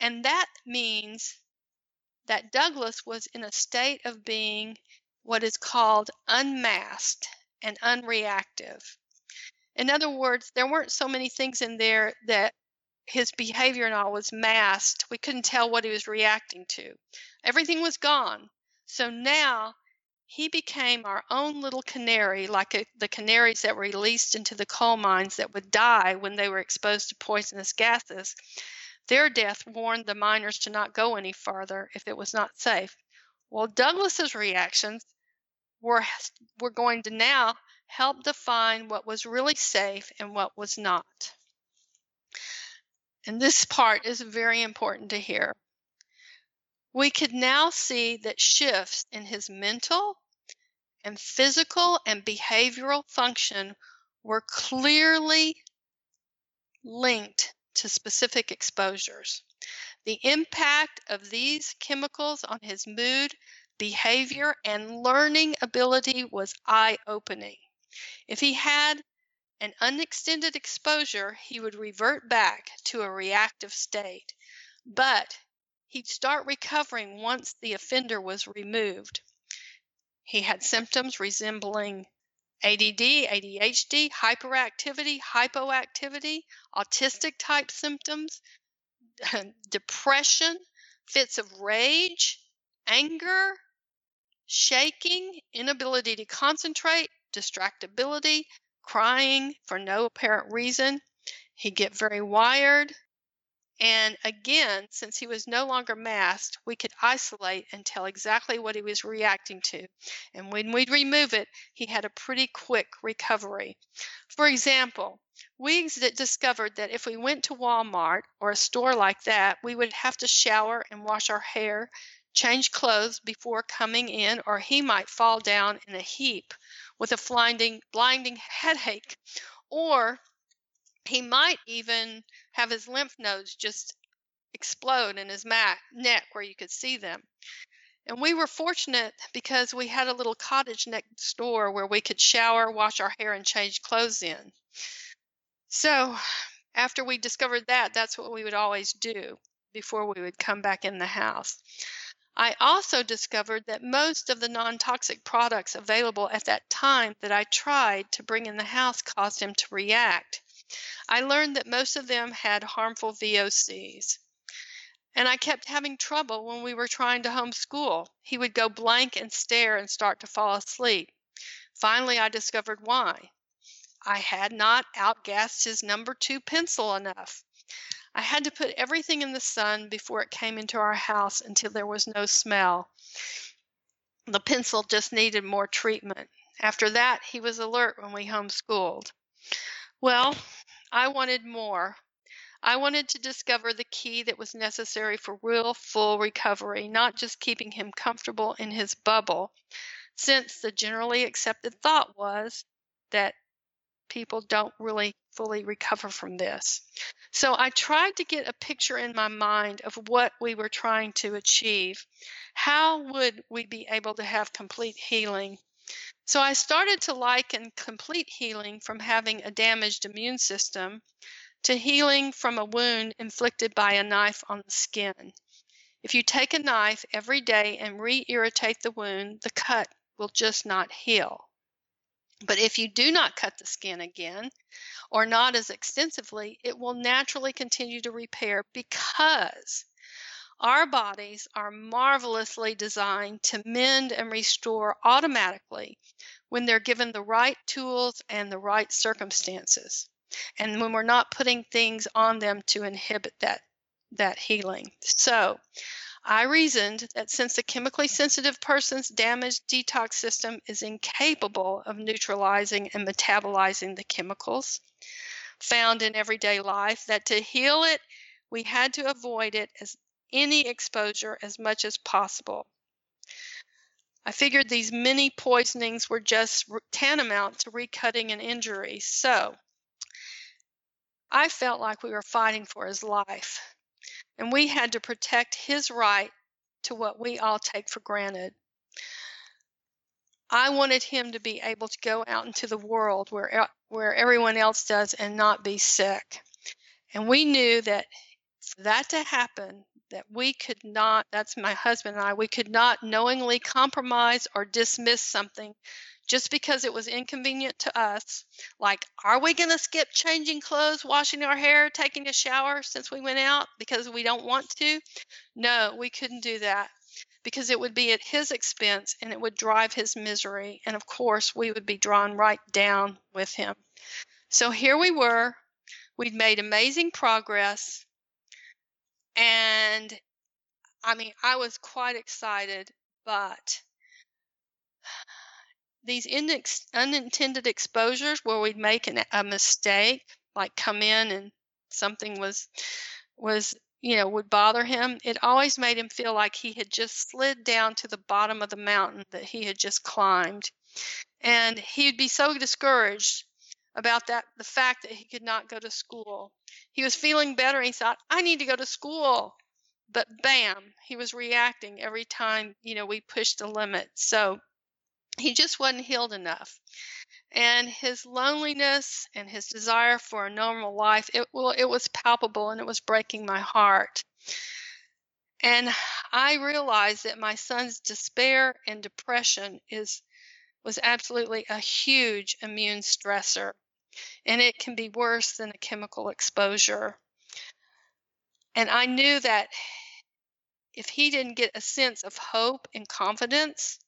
And that means that Douglas was in a state of being what is called unmasked and unreactive. In other words, there weren't so many things in there that his behavior and all was masked. We couldn't tell what he was reacting to. Everything was gone. So now he became our own little canary, like a, the canaries that were released into the coal mines that would die when they were exposed to poisonous gases. Their death warned the miners to not go any farther if it was not safe. Well, Douglas's reactions were, were going to now help define what was really safe and what was not. And this part is very important to hear. We could now see that shifts in his mental and physical and behavioral function were clearly linked to specific exposures. The impact of these chemicals on his mood, behavior, and learning ability was eye opening. If he had an unextended exposure, he would revert back to a reactive state, but he'd start recovering once the offender was removed. He had symptoms resembling ADD, ADHD, hyperactivity, hypoactivity, autistic type symptoms, depression, fits of rage, anger, shaking, inability to concentrate, distractibility, crying for no apparent reason. He'd get very wired And again, since he was no longer masked, we could isolate and tell exactly what he was reacting to. And when we'd remove it, he had a pretty quick recovery. For example, we discovered that if we went to Walmart or a store like that, we would have to shower and wash our hair, change clothes before coming in, or he might fall down in a heap with a blinding, blinding headache. Or he might even have his lymph nodes just explode in his neck where you could see them. And we were fortunate because we had a little cottage next door where we could shower, wash our hair, and change clothes in. So, after we discovered that, that's what we would always do before we would come back in the house. I also discovered that most of the non toxic products available at that time that I tried to bring in the house caused him to react. I learned that most of them had harmful VOCs. And I kept having trouble when we were trying to homeschool. He would go blank and stare and start to fall asleep. Finally, I discovered why. I had not outgassed his number two pencil enough. I had to put everything in the sun before it came into our house until there was no smell. The pencil just needed more treatment. After that, he was alert when we homeschooled. Well, I wanted more. I wanted to discover the key that was necessary for real full recovery, not just keeping him comfortable in his bubble, since the generally accepted thought was that people don't really fully recover from this. So I tried to get a picture in my mind of what we were trying to achieve. How would we be able to have complete healing so I started to liken complete healing from having a damaged immune system to healing from a wound inflicted by a knife on the skin. If you take a knife every day and re irritate the wound, the cut will just not heal. But if you do not cut the skin again, or not as extensively, it will naturally continue to repair because our bodies are marvelously designed to mend and restore automatically when they're given the right tools and the right circumstances. And when we're not putting things on them to inhibit that that healing. So, I reasoned that since the chemically sensitive person's damaged detox system is incapable of neutralizing and metabolizing the chemicals found in everyday life, that to heal it, we had to avoid it as any exposure as much as possible. I figured these mini poisonings were just tantamount to recutting an injury, so I felt like we were fighting for his life, and we had to protect his right to what we all take for granted. I wanted him to be able to go out into the world where where everyone else does and not be sick. And we knew that for that to happen, that we could not, that's my husband and I, we could not knowingly compromise or dismiss something just because it was inconvenient to us. Like, are we going to skip changing clothes, washing our hair, taking a shower since we went out because we don't want to? No, we couldn't do that because it would be at his expense and it would drive his misery. And of course, we would be drawn right down with him. So here we were. We'd made amazing progress. And I mean, I was quite excited, but these inex- unintended exposures where we'd make an, a mistake, like come in and something was was you know would bother him it always made him feel like he had just slid down to the bottom of the mountain that he had just climbed. And he'd be so discouraged about that the fact that he could not go to school. He was feeling better. He thought, I need to go to school. But bam, he was reacting every time, you know, we pushed the limit. So he just wasn't healed enough. And his loneliness and his desire for a normal life, it well, it was palpable and it was breaking my heart. And I realized that my son's despair and depression is was absolutely a huge immune stressor, and it can be worse than a chemical exposure. And I knew that if he didn't get a sense of hope and confidence,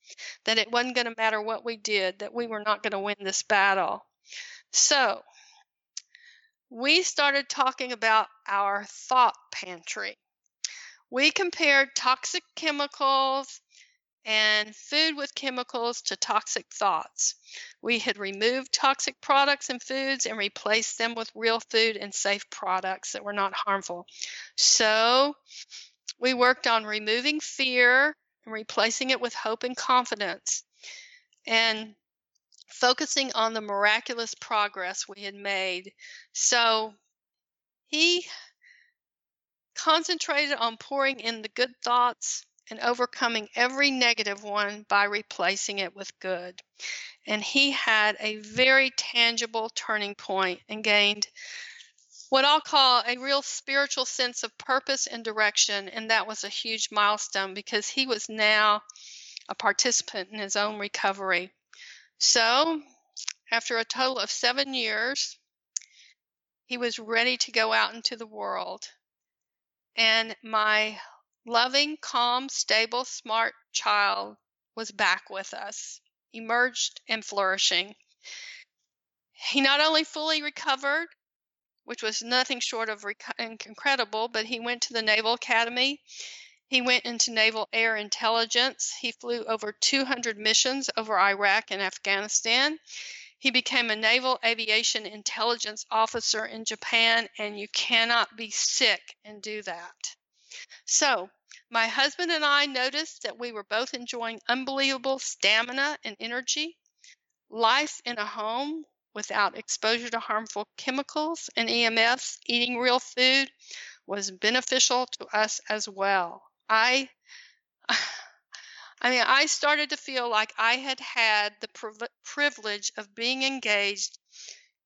that it wasn't going to matter what we did, that we were not going to win this battle. So, we started talking about our thought pantry. We compared toxic chemicals and food with chemicals to toxic thoughts. We had removed toxic products and foods and replaced them with real food and safe products that were not harmful. So we worked on removing fear and replacing it with hope and confidence and focusing on the miraculous progress we had made. So he concentrated on pouring in the good thoughts and overcoming every negative one by replacing it with good. And he had a very tangible turning point and gained what I'll call a real spiritual sense of purpose and direction. And that was a huge milestone because he was now a participant in his own recovery. So, after a total of seven years, he was ready to go out into the world. And my loving, calm, stable, smart child was back with us, emerged and flourishing. He not only fully recovered, which was nothing short of rec- incredible, but he went to the Naval Academy. He went into Naval Air Intelligence. He flew over 200 missions over Iraq and Afghanistan. He became a Naval Aviation Intelligence Officer in Japan, and you cannot be sick and do that. So, my husband and I noticed that we were both enjoying unbelievable stamina and energy. Life in a home without exposure to harmful chemicals and EMFs, eating real food was beneficial to us as well. I I mean, I started to feel like I had had the privilege of being engaged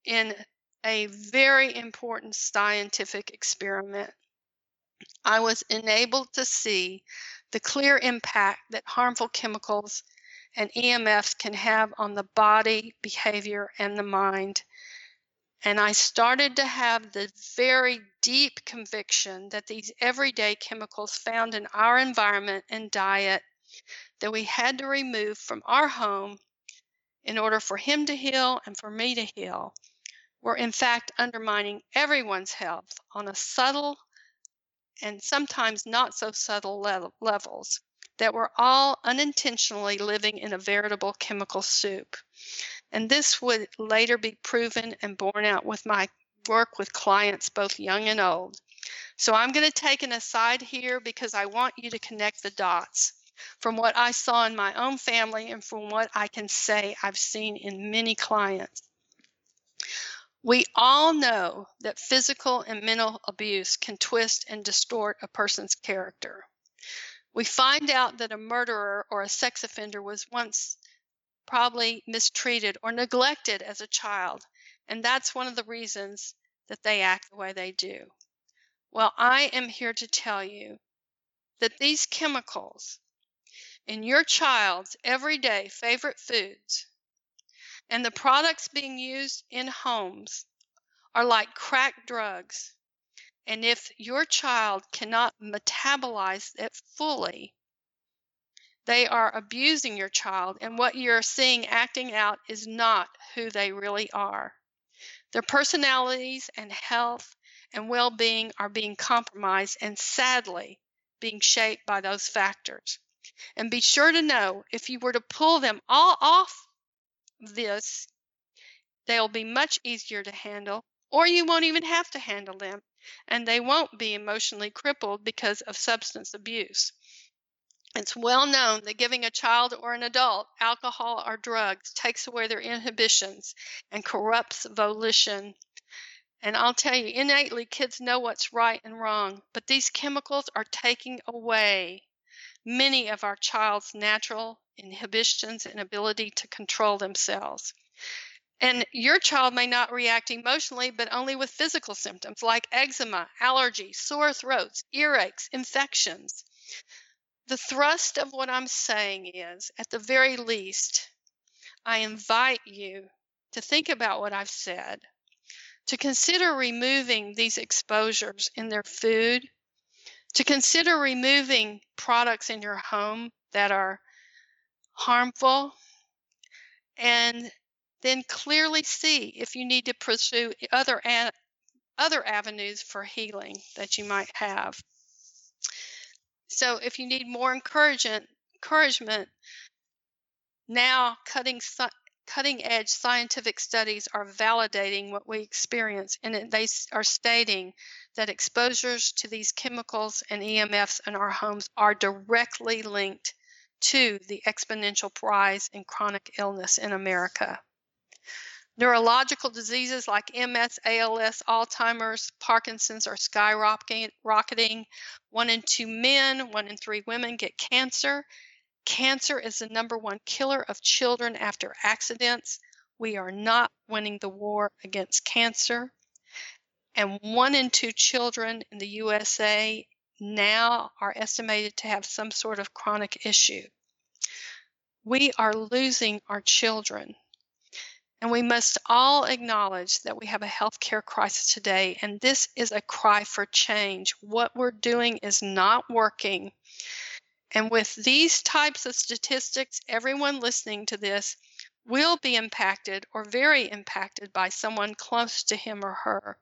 in a very important scientific experiment. I was enabled to see the clear impact that harmful chemicals and EMFs can have on the body, behavior, and the mind. And I started to have the very deep conviction that these everyday chemicals found in our environment and diet that we had to remove from our home in order for him to heal and for me to heal were in fact undermining everyone's health on a subtle and sometimes not so subtle le- levels that we're all unintentionally living in a veritable chemical soup. And this would later be proven and borne out with my work with clients, both young and old. So I'm going to take an aside here because I want you to connect the dots from what I saw in my own family and from what I can say I've seen in many clients. We all know that physical and mental abuse can twist and distort a person's character. We find out that a murderer or a sex offender was once probably mistreated or neglected as a child, and that's one of the reasons that they act the way they do. Well, I am here to tell you that these chemicals in your child's everyday favorite foods and the products being used in homes are like crack drugs. And if your child cannot metabolize it fully, they are abusing your child, and what you're seeing acting out is not who they really are. Their personalities and health and well being are being compromised and sadly being shaped by those factors. And be sure to know if you were to pull them all off this, they'll be much easier to handle, or you won't even have to handle them, and they won't be emotionally crippled because of substance abuse. It's well known that giving a child or an adult alcohol or drugs takes away their inhibitions and corrupts volition. And I'll tell you, innately, kids know what's right and wrong, but these chemicals are taking away many of our child's natural inhibitions and ability to control themselves. And your child may not react emotionally, but only with physical symptoms like eczema, allergies, sore throats, earaches, infections. The thrust of what I'm saying is, at the very least, I invite you to think about what I've said, to consider removing these exposures in their food, to consider removing products in your home that are harmful, and then clearly see if you need to pursue other other avenues for healing that you might have. So if you need more encouragement, encouragement, now cutting cutting edge scientific studies are validating what we experience, and they are stating that exposures to these chemicals and EMFs in our homes are directly linked to the exponential rise in chronic illness in America. Neurological diseases like MS, ALS, Alzheimer's, Parkinson's are skyrocketing. One in two men, one in three women get cancer, Cancer is the number one killer of children after accidents. We are not winning the war against cancer. And one in two children in the USA now are estimated to have some sort of chronic issue. We are losing our children. And we must all acknowledge that we have a healthcare crisis today, and this is a cry for change. What we're doing is not working. And with these types of statistics, everyone listening to this will be impacted or very impacted by someone close to him or her.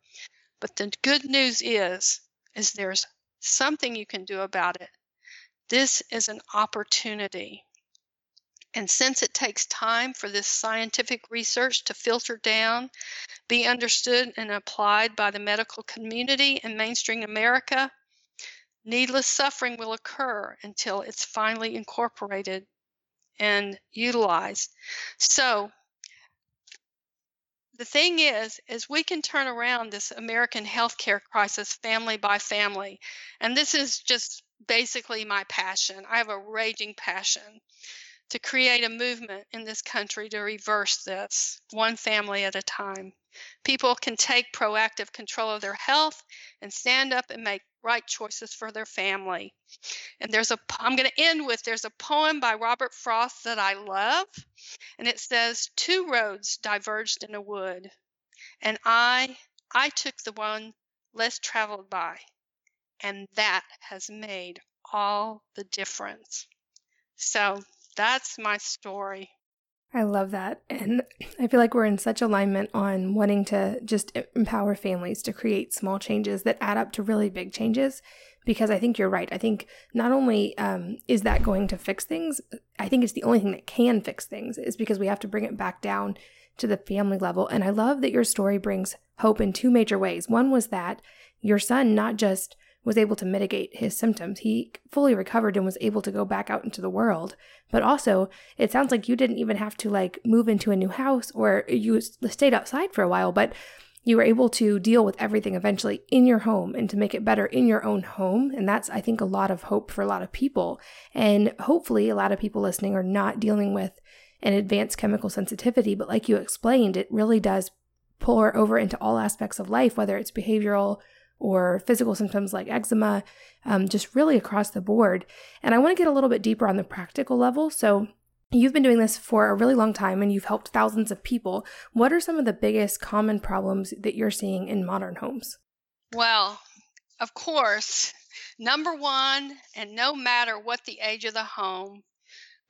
But the good news is is there's something you can do about it. This is an opportunity. And since it takes time for this scientific research to filter down, be understood and applied by the medical community in mainstream America, Needless suffering will occur until it's finally incorporated and utilized. So the thing is is we can turn around this American healthcare crisis family by family. And this is just basically my passion. I have a raging passion to create a movement in this country to reverse this, one family at a time. People can take proactive control of their health and stand up and make right choices for their family. And there's a I'm going to end with there's a poem by Robert Frost that I love, and it says two roads diverged in a wood, and I I took the one less traveled by, and that has made all the difference. So that's my story. I love that. And I feel like we're in such alignment on wanting to just empower families to create small changes that add up to really big changes. Because I think you're right. I think not only um, is that going to fix things, I think it's the only thing that can fix things, is because we have to bring it back down to the family level. And I love that your story brings hope in two major ways. One was that your son not just was able to mitigate his symptoms. He fully recovered and was able to go back out into the world. But also, it sounds like you didn't even have to like move into a new house or you stayed outside for a while, but you were able to deal with everything eventually in your home and to make it better in your own home. And that's, I think, a lot of hope for a lot of people. And hopefully, a lot of people listening are not dealing with an advanced chemical sensitivity, but like you explained, it really does pour over into all aspects of life, whether it's behavioral or physical symptoms like eczema, um, just really across the board. And I want to get a little bit deeper on the practical level. So, you've been doing this for a really long time and you've helped thousands of people. What are some of the biggest common problems that you're seeing in modern homes? Well, of course, number one, and no matter what the age of the home,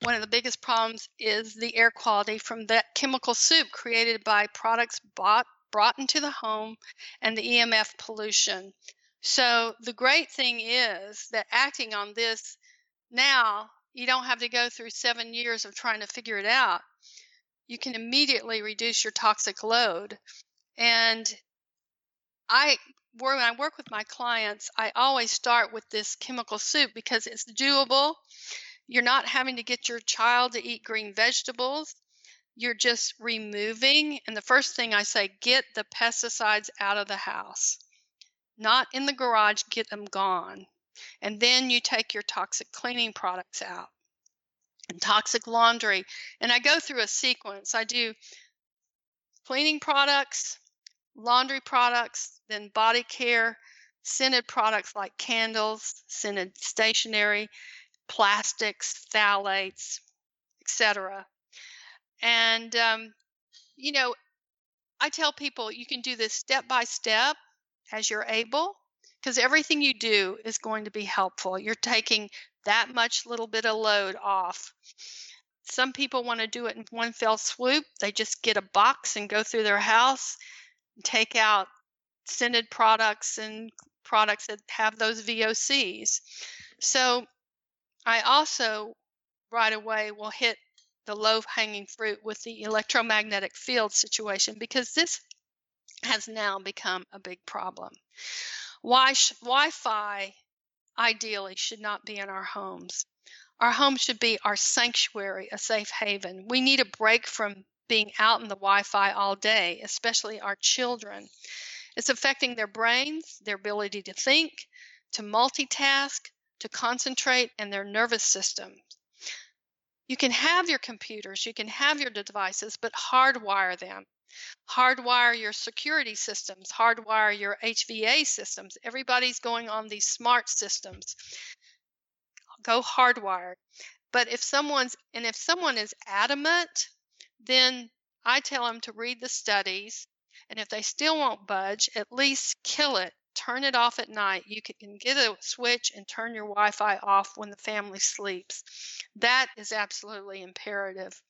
one of the biggest problems is the air quality from that chemical soup created by products bought brought into the home and the EMF pollution. So the great thing is that acting on this now, you don't have to go through seven years of trying to figure it out. You can immediately reduce your toxic load. And I when I work with my clients, I always start with this chemical soup because it's doable. You're not having to get your child to eat green vegetables you're just removing. And the first thing I say, get the pesticides out of the house, not in the garage, get them gone. And then you take your toxic cleaning products out and toxic laundry. And I go through a sequence. I do cleaning products, laundry products, then body care, scented products like candles, scented stationery, plastics, phthalates, etc. And, um, you know, I tell people you can do this step by step as you're able because everything you do is going to be helpful. You're taking that much little bit of load off. Some people want to do it in one fell swoop. They just get a box and go through their house, and take out scented products and products that have those VOCs. So I also right away will hit the low hanging fruit with the electromagnetic field situation because this has now become a big problem. Why Wi-Fi ideally should not be in our homes. Our home should be our sanctuary, a safe haven. We need a break from being out in the Wi Fi all day, especially our children. It's affecting their brains, their ability to think, to multitask, to concentrate, and their nervous system. You can have your computers, you can have your devices, but hardwire them. Hardwire your security systems, hardwire your HVA systems. Everybody's going on these smart systems go hardwired. But if someone's and if someone is adamant, then I tell them to read the studies, and if they still won't budge, at least kill it. Turn it off at night. You can get a switch and turn your Wi Fi off when the family sleeps. That is absolutely imperative.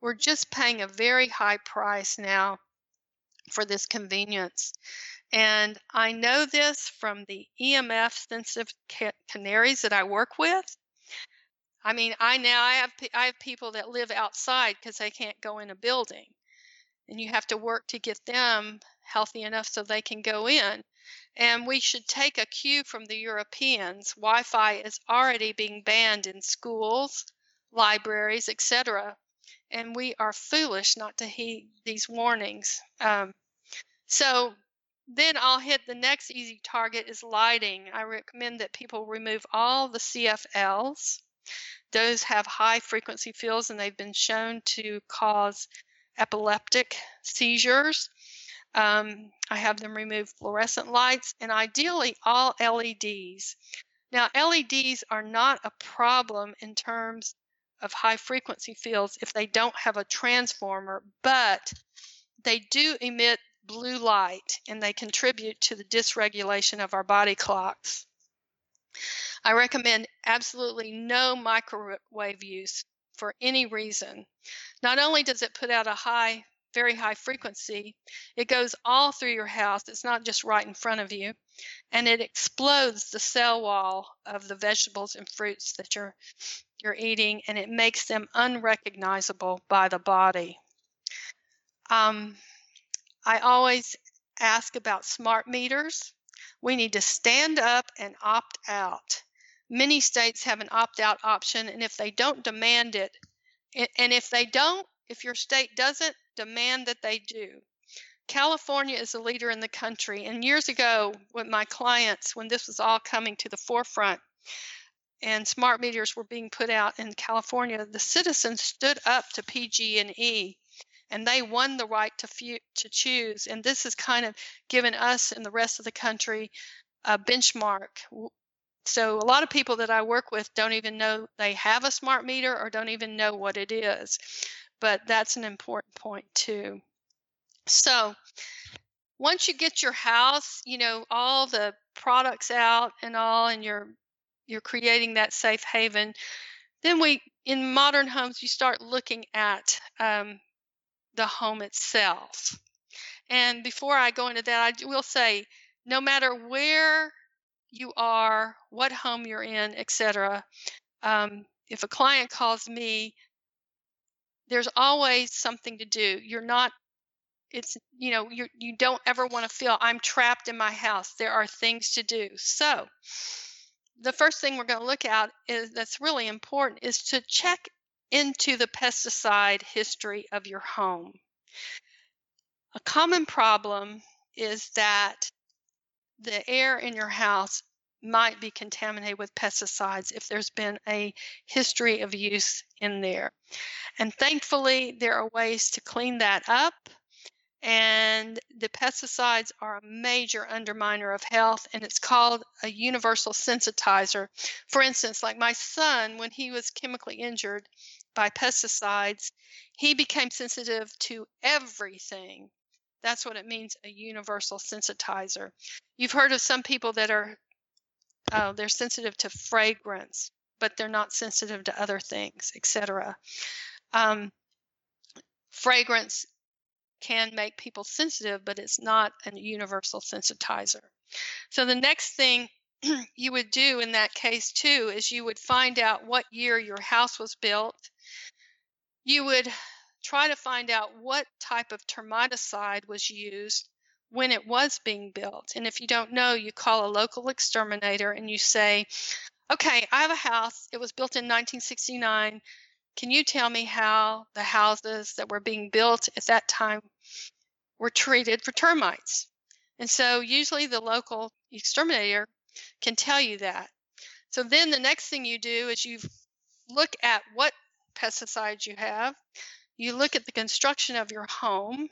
We're just paying a very high price now for this convenience. And I know this from the EMF sensitive canaries that I work with. I mean, I now I have I have people that live outside because they can't go in a building, and you have to work to get them healthy enough so they can go in. And we should take a cue from the Europeans. Wi-Fi is already being banned in schools, libraries, etc. And we are foolish not to heed these warnings. Um, so then I'll hit the next easy target is lighting. I recommend that people remove all the CFLs. Those have high frequency fields and they've been shown to cause epileptic seizures. Um, I have them remove fluorescent lights and ideally all LEDs. Now, LEDs are not a problem in terms of high frequency fields if they don't have a transformer, but they do emit blue light and they contribute to the dysregulation of our body clocks. I recommend absolutely no microwave use for any reason. Not only does it put out a high, very high frequency, it goes all through your house. It's not just right in front of you. And it explodes the cell wall of the vegetables and fruits that you're you're eating and it makes them unrecognizable by the body. Um, I always ask about smart meters. We need to stand up and opt out. Many states have an opt out option, and if they don't demand it, and if they don't, if your state doesn't, demand that they do. California is a leader in the country. And years ago, with my clients, when this was all coming to the forefront and smart meters were being put out in California, the citizens stood up to PG&E and they won the right to to choose. And this has kind of given us and the rest of the country a benchmark. So a lot of people that I work with don't even know they have a smart meter or don't even know what it is. But that's an important point too. So once you get your house, you know, all the products out and all and you're you're creating that safe haven, then we in modern homes you start looking at um, the home itself. And before I go into that, I will say no matter where you are, what home you're in, etc., um, if a client calls me, there's always something to do. You're not it's you know you you don't ever want to feel I'm trapped in my house. There are things to do. So, the first thing we're going to look at is that's really important is to check into the pesticide history of your home. A common problem is that the air in your house might be contaminated with pesticides if there's been a history of use in there. And thankfully, there are ways to clean that up. And the pesticides are a major underminer of health, and it's called a universal sensitizer. For instance, like my son, when he was chemically injured, by pesticides, he became sensitive to everything. That's what it means a universal sensitizer. You've heard of some people that are uh, they're sensitive to fragrance, but they're not sensitive to other things, etc. Um, fragrance can make people sensitive, but it's not a universal sensitizer. So the next thing you would do in that case too is you would find out what year your house was built. You would try to find out what type of termiticide was used when it was being built. And if you don't know, you call a local exterminator and you say, okay, I have a house. It was built in 1969. Can you tell me how the houses that were being built at that time were treated for termites? And so usually the local exterminator can tell you that. So then the next thing you do is you look at what pesticides you have. You look at the construction of your home.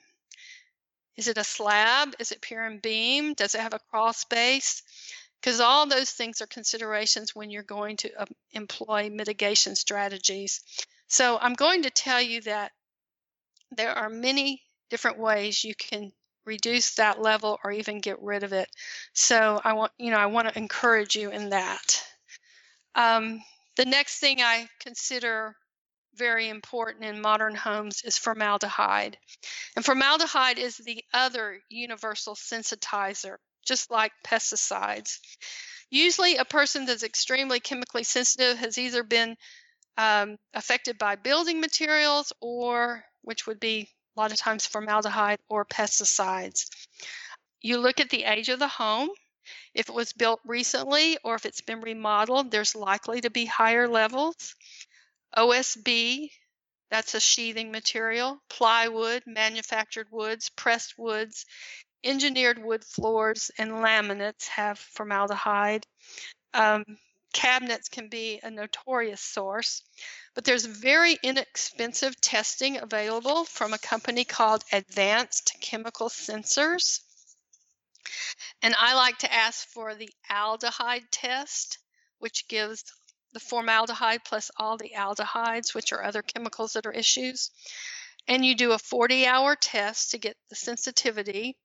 Is it a slab? Is it pier and beam? Does it have a crawl space? Because all those things are considerations when you're going to uh, employ mitigation strategies. So I'm going to tell you that there are many different ways you can reduce that level or even get rid of it. So I want, you know, I want to encourage you in that. Um, the next thing I consider very important in modern homes is formaldehyde. And formaldehyde is the other universal sensitizer, just like pesticides. Usually, a person that's extremely chemically sensitive has either been um, affected by building materials or, which would be a lot of times formaldehyde or pesticides. You look at the age of the home. If it was built recently or if it's been remodeled, there's likely to be higher levels. OSB, that's a sheathing material, plywood, manufactured woods, pressed woods, engineered wood floors, and laminates have formaldehyde. Um, cabinets can be a notorious source. But there's very inexpensive testing available from a company called Advanced Chemical Sensors. And I like to ask for the aldehyde test, which gives the formaldehyde plus all the aldehydes, which are other chemicals that are issues. And you do a 40 hour test to get the sensitivity.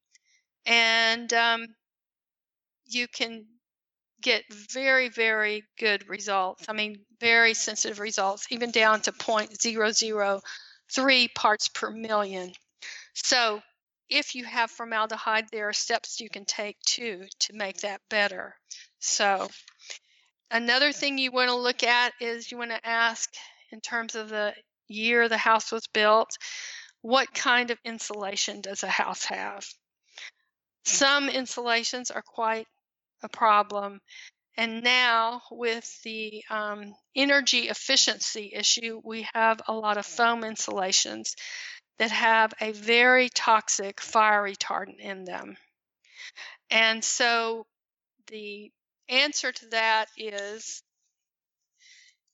And um, you can get very, very good results. I mean, very sensitive results, even down to 0.003 parts per million. So, if you have formaldehyde, there are steps you can take too to make that better. So, another thing you want to look at is you want to ask, in terms of the year the house was built, what kind of insulation does a house have? Some insulations are quite a problem. And now, with the um, energy efficiency issue, we have a lot of foam insulations that have a very toxic fire retardant in them. And so, the answer to that is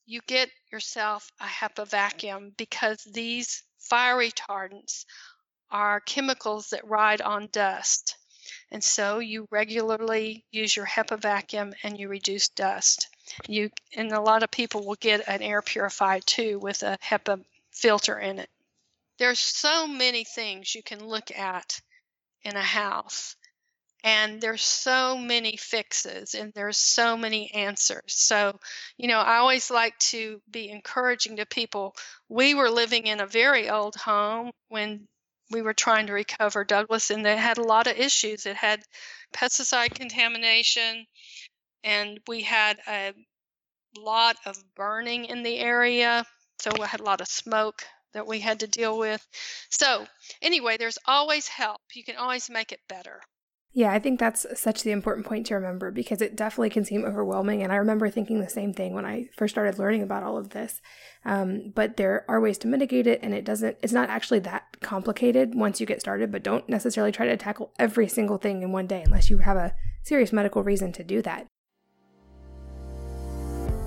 you get yourself a HEPA vacuum because these fire retardants are chemicals that ride on dust. And so you regularly use your HEPA vacuum and you reduce dust. You and a lot of people will get an air purifier too with a HEPA filter in it. There's so many things you can look at in a house and there's so many fixes and there's so many answers so you know i always like to be encouraging to people we were living in a very old home when we were trying to recover Douglas, and they had a lot of issues. It had pesticide contamination, and we had a lot of burning in the area. So we had a lot of smoke that we had to deal with. So, anyway, there's always help. You can always make it better. Yeah, I think that's such the important point to remember because it definitely can seem overwhelming. And I remember thinking the same thing when I first started learning about all of this. Um, but there are ways to mitigate it, and it doesn't, it's not actually that complicated once you get started. But don't necessarily try to tackle every single thing in one day unless you have a serious medical reason to do that.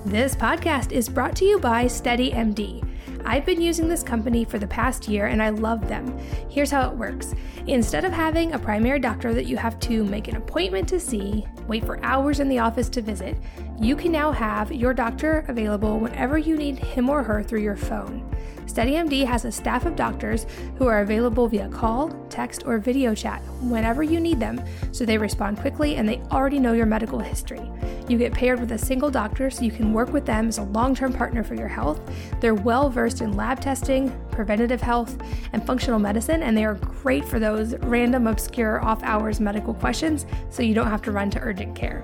This podcast is brought to you by SteadyMD. I've been using this company for the past year and I love them. Here's how it works instead of having a primary doctor that you have to make an appointment to see, wait for hours in the office to visit, you can now have your doctor available whenever you need him or her through your phone. SteadyMD has a staff of doctors who are available via call, text, or video chat whenever you need them, so they respond quickly and they already know your medical history. You get paired with a single doctor so you can work with them as a long term partner for your health. They're well versed in lab testing, preventative health, and functional medicine, and they are great for those random, obscure, off hours medical questions so you don't have to run to urgent care.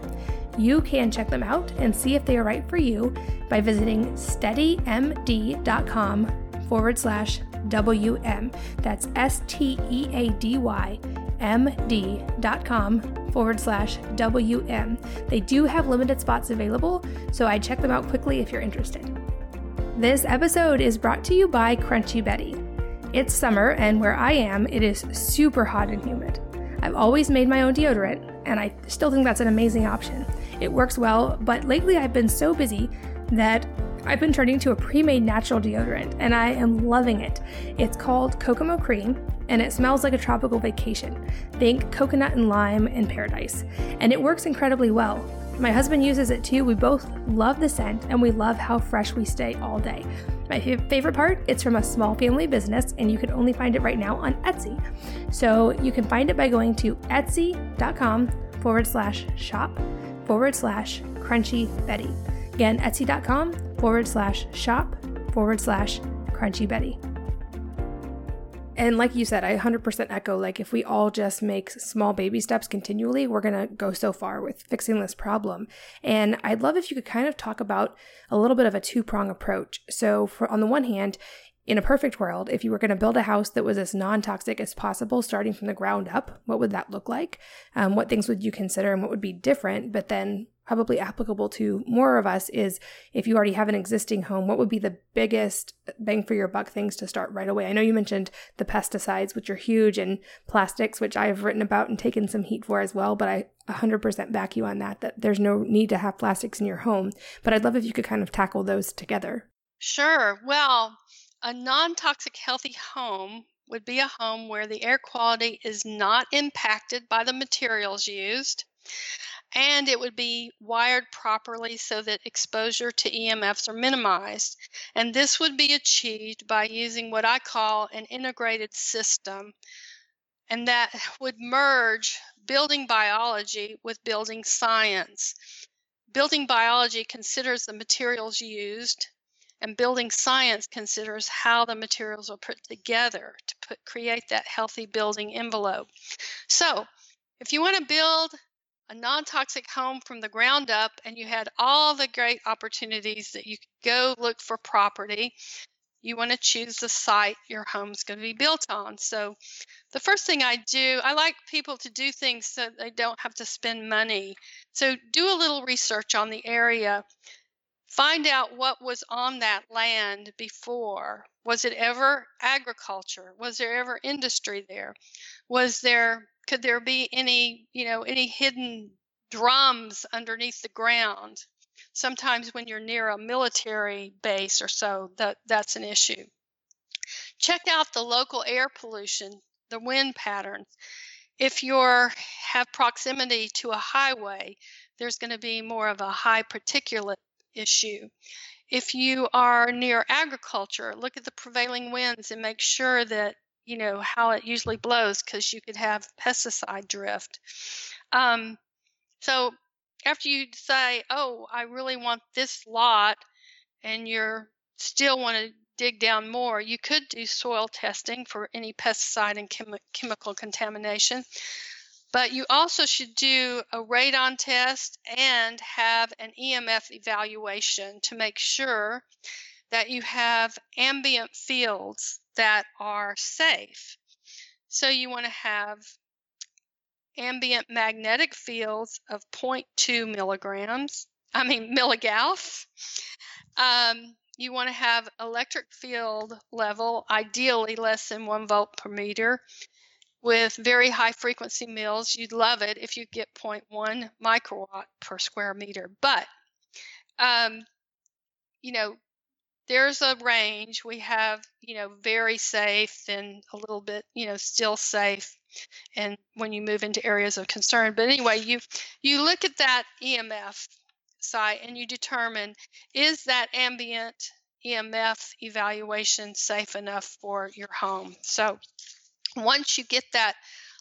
You can check them out and see if they are right for you by visiting steadymd.com forward slash WM. That's S T E A D Y md.com forward slash WM. They do have limited spots available, so I check them out quickly if you're interested. This episode is brought to you by Crunchy Betty. It's summer, and where I am, it is super hot and humid. I've always made my own deodorant, and I still think that's an amazing option. It works well, but lately I've been so busy that I've been turning to a pre made natural deodorant, and I am loving it. It's called Kokomo Cream, and it smells like a tropical vacation. Think coconut and lime in paradise. And it works incredibly well. My husband uses it too. We both love the scent and we love how fresh we stay all day. My favorite part, it's from a small family business and you can only find it right now on Etsy. So you can find it by going to etsy.com forward slash shop forward slash crunchy Betty. Again, etsy.com forward slash shop forward slash crunchy Betty. And like you said, I 100% echo like if we all just make small baby steps continually, we're going to go so far with fixing this problem. And I'd love if you could kind of talk about a little bit of a two-prong approach. So for on the one hand, in a perfect world, if you were going to build a house that was as non toxic as possible, starting from the ground up, what would that look like? Um, what things would you consider and what would be different? But then probably applicable to more of us is if you already have an existing home, what would be the biggest bang for your buck things to start right away? I know you mentioned the pesticides, which are huge, and plastics, which I've written about and taken some heat for as well, but I 100% back you on that, that there's no need to have plastics in your home. But I'd love if you could kind of tackle those together. Sure. Well, a non toxic healthy home would be a home where the air quality is not impacted by the materials used and it would be wired properly so that exposure to EMFs are minimized. And this would be achieved by using what I call an integrated system, and that would merge building biology with building science. Building biology considers the materials used, and building science considers how the materials are put together to put, create that healthy building envelope. So, if you want to build a non toxic home from the ground up and you had all the great opportunities that you could go look for property, you want to choose the site your home's going to be built on. So, the first thing I do, I like people to do things so they don't have to spend money. So, do a little research on the area. Find out what was on that land before. Was it ever agriculture? Was there ever industry there? Was there could there be any you know any hidden drums underneath the ground sometimes when you're near a military base or so that that's an issue check out the local air pollution the wind patterns if you're have proximity to a highway there's going to be more of a high particulate issue if you are near agriculture look at the prevailing winds and make sure that you know how it usually blows because you could have pesticide drift. Um, so after you say, "Oh, I really want this lot," and you're still want to dig down more, you could do soil testing for any pesticide and chem- chemical contamination. But you also should do a radon test and have an EMF evaluation to make sure that you have ambient fields that are safe. So you want to have ambient magnetic fields of 0.2 milligrams, I mean milligauss. Um, you want to have electric field level, ideally less than one volt per meter, with very high frequency mills. You'd love it if you get 0.1 microwatt per square meter. But, um, you know, there's a range. We have, you know, very safe and a little bit, you know, still safe and when you move into areas of concern. But anyway, you you look at that EMF site and you determine is that ambient EMF evaluation safe enough for your home. So once you get that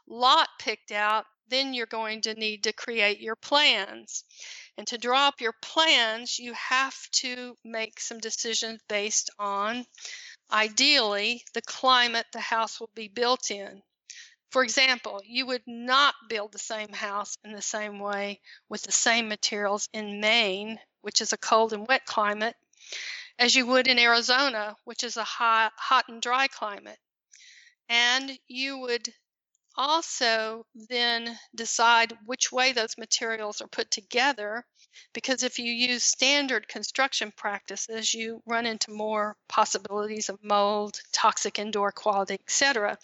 lot picked out, then you're going to need to create your plans. And to draw up your plans, you have to make some decisions based on, ideally, the climate the house will be built in. For example, you would not build the same house in the same way with the same materials in Maine, which is a cold and wet climate, as you would in Arizona, which is a hot, hot and dry climate. And you would also then decide which way those materials are put together because if you use standard construction practices you run into more possibilities of mold toxic indoor quality etc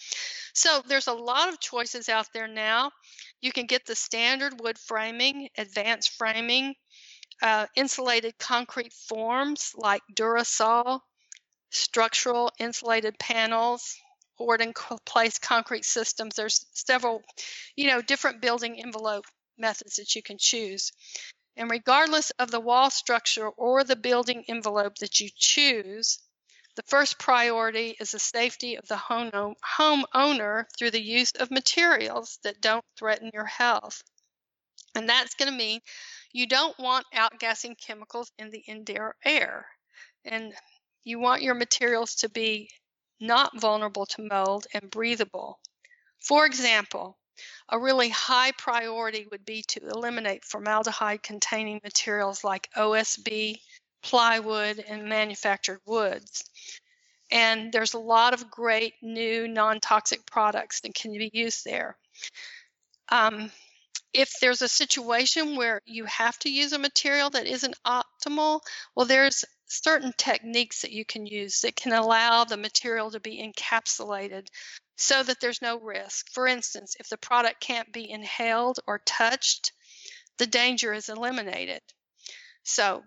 so there's a lot of choices out there now. You can get the standard wood framing advanced framing uh, insulated concrete forms like Durisol structural insulated panels poured in place concrete systems. There's several, you know, different building envelope methods that you can choose. And regardless of the wall structure or the building envelope that you choose, the first priority is the safety of the home homeowner through the use of materials that don't threaten your health. And that's going to mean you don't want outgassing chemicals in the indoor air. And you want your materials to be not vulnerable to mold, and breathable. For example, a really high priority would be to eliminate formaldehyde containing materials like OSB, plywood, and manufactured woods. And there's a lot of great new non toxic products that can be used there. Um, if there's a situation where you have to use a material that isn't optimal, well, there's certain techniques that you can use that can allow the material to be encapsulated so that there's no risk. For instance, if the product can't be inhaled or touched, the danger is eliminated. So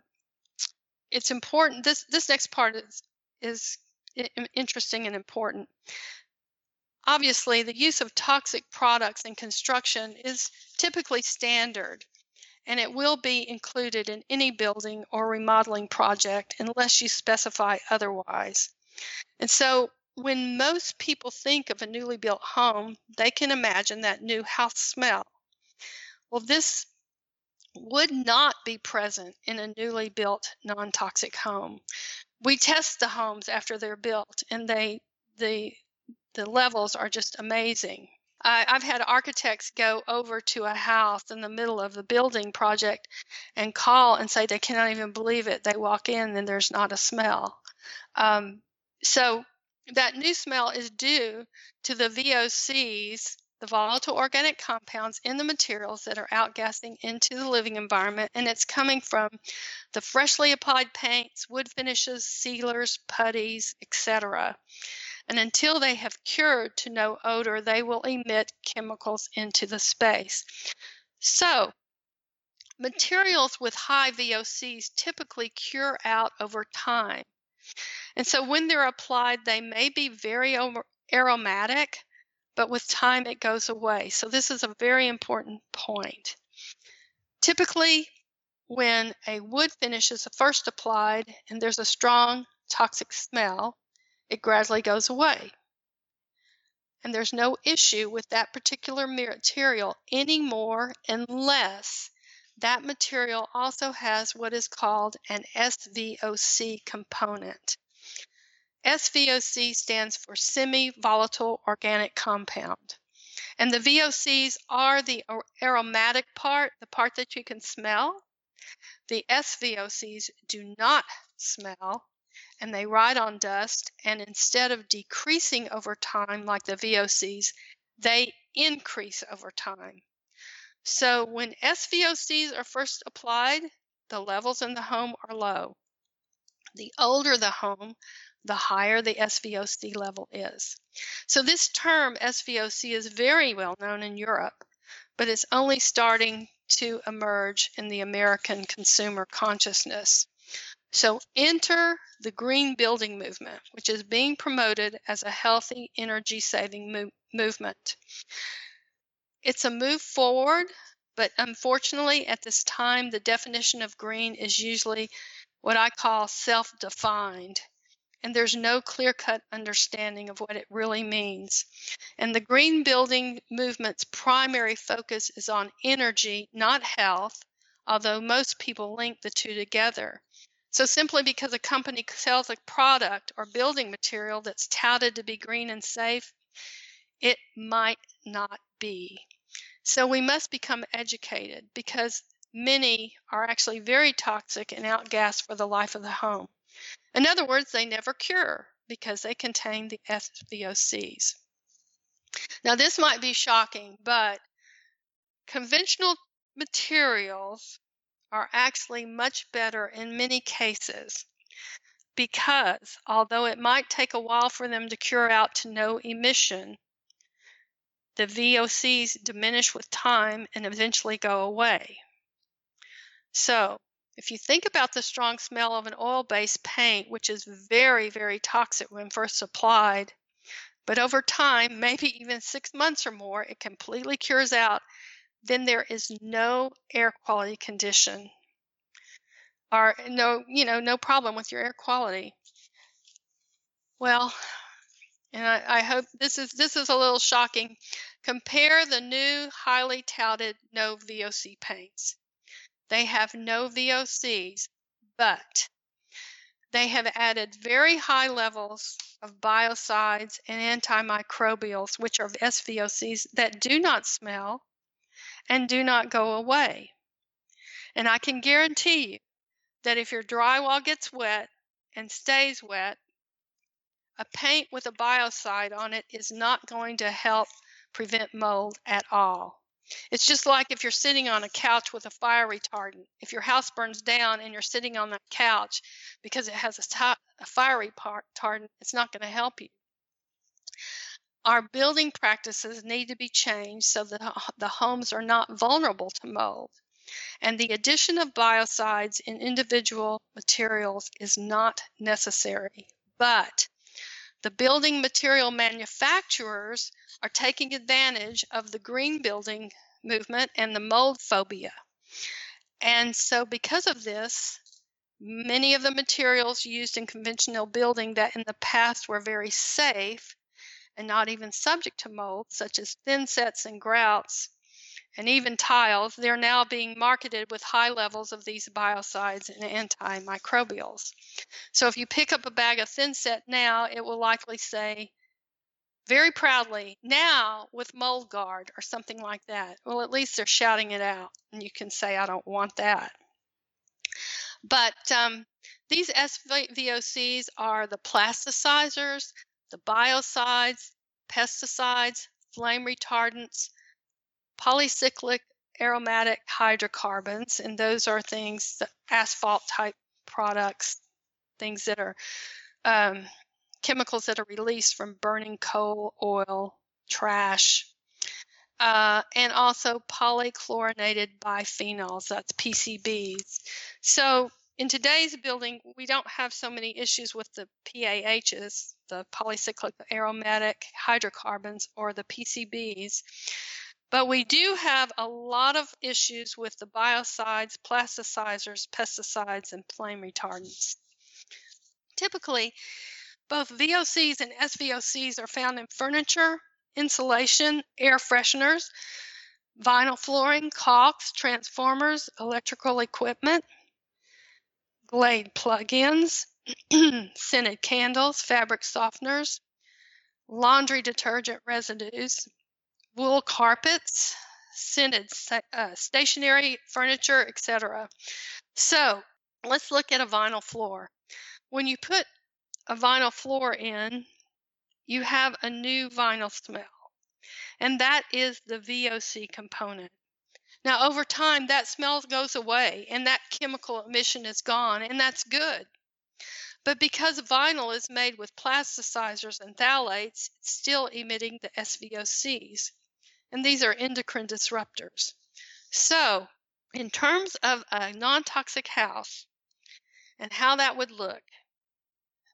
it's important. This this next part is is interesting and important. Obviously, the use of toxic products in construction is typically standard and it will be included in any building or remodeling project unless you specify otherwise. And so when most people think of a newly built home, they can imagine that new house smell. Well, this would not be present in a newly built non-toxic home. We test the homes after they're built and they the the levels are just amazing. I, I've had architects go over to a house in the middle of the building project and call and say they cannot even believe it. They walk in and there's not a smell. Um, so that new smell is due to the VOCs, the volatile organic compounds in the materials that are outgassing into the living environment, and it's coming from the freshly applied paints, wood finishes, sealers, putties, etc and until they have cured to no odor, they will emit chemicals into the space. So, materials with high VOCs typically cure out over time. And so, when they're applied, they may be very aromatic, but with time it goes away. So, this is a very important point. Typically, when a wood finish is first applied and there's a strong toxic smell, it gradually goes away. And there's no issue with that particular material anymore unless that material also has what is called an SVOC component. SVOC stands for semi volatile organic compound. And the VOCs are the aromatic part, the part that you can smell. The SVOCs do not smell, and they ride on dust. And instead of decreasing over time like the VOCs, they increase over time. So when SVOCs are first applied, the levels in the home are low. The older the home, the higher the SVOC level is. So this term SVOC is very well known in Europe, but it's only starting to emerge in the American consumer consciousness. So enter the green building movement, which is being promoted as a healthy energy saving mo- movement. It's a move forward, but unfortunately, at this time, the definition of green is usually what I call self defined. and there's no clear cut understanding of what it really means. And the green building movement's primary focus is on energy, not health, although most people link the two together. So, simply because a company sells a product or building material that's touted to be green and safe, it might not be. So, we must become educated because many are actually very toxic and outgas for the life of the home. In other words, they never cure because they contain the SVOCs. Now, this might be shocking, but conventional materials are actually much better in many cases because although it might take a while for them to cure out to no emission, the VOCs diminish with time and eventually go away. So, if you think about the strong smell of an oil based paint, which is very, very toxic when first applied, but over time, maybe even six months or more, it completely cures out, then there is no air quality condition or no, you know, no problem with your air quality. Well, and I, I hope this is this is a little shocking. Compare the new highly touted no VOC paints. They have no VOCs, but they have added very high levels of biocides and antimicrobials, which are SVOCs, that do not smell and do not go away. And I can guarantee you that if your drywall gets wet and stays wet, a paint with a biocide on it is not going to help prevent mold at all. It's just like if you're sitting on a couch with a fire retardant. If your house burns down and you're sitting on that couch because it has a, a fire retardant, it's not going to help you. Our building practices need to be changed so that the homes are not vulnerable to mold. And the addition of biocides in individual materials is not necessary. But the building material manufacturers are taking advantage of the green building movement and the mold phobia. And so, because of this, many of the materials used in conventional building that in the past were very safe and not even subject to mold, such as thinsets and grouts, and even tiles, they're now being marketed with high levels of these biocides and antimicrobials. So if you pick up a bag of thinset now, it will likely say very proudly, now with mold guard or something like that. Well, at least they're shouting it out, and you can say, I don't want that. But um, these SVOCs are the plasticizers, the biocides, pesticides, flame retardants, polycyclic aromatic hydrocarbons, and those are things, asphalt type products, things that are um, chemicals that are released from burning coal, oil, trash, uh, and also polychlorinated biphenyls, that's PCBs. So in today's building, we don't have so many issues with the PAHs, the polycyclic aromatic hydrocarbons, or the PCBs. But we do have a lot of issues with the biocides, plasticizers, pesticides, and flame retardants. Typically, both VOCs and SVOCs are found in furniture, insulation, air fresheners, vinyl flooring, caulks, transformers, electrical equipment, Glade plug-ins, scented candles, fabric softeners, laundry detergent residues, wool carpets, scented uh, stationary furniture, etc. So let's look at a vinyl floor. When you put a vinyl floor in, you have a new vinyl smell, and that is the VOC component. Now, over time, that smell goes away and that chemical emission is gone, and that's good. But because vinyl is made with plasticizers and phthalates, it's still emitting the SVOCs and these are endocrine disruptors. So, in terms of a non toxic house and how that would look,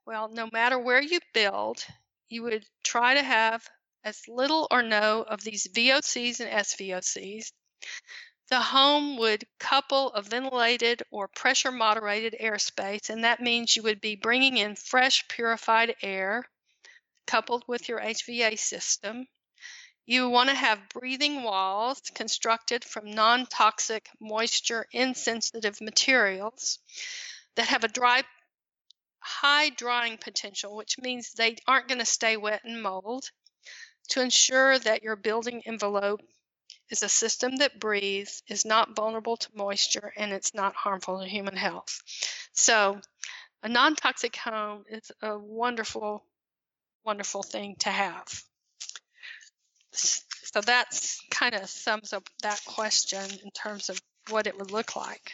well, no matter where you build, you would try to have as little or no of these VOCs and SVOCs. The home would couple a ventilated or pressure moderated airspace, and that means you would be bringing in fresh, purified air coupled with your HVA system. You want to have breathing walls constructed from non toxic, moisture insensitive materials that have a dry, high drying potential, which means they aren't going to stay wet and mold, to ensure that your building envelope is a system that breathes, is not vulnerable to moisture, and it's not harmful to human health. So, a non toxic home is a wonderful, wonderful thing to have. So, that's kind of sums up that question in terms of what it would look like.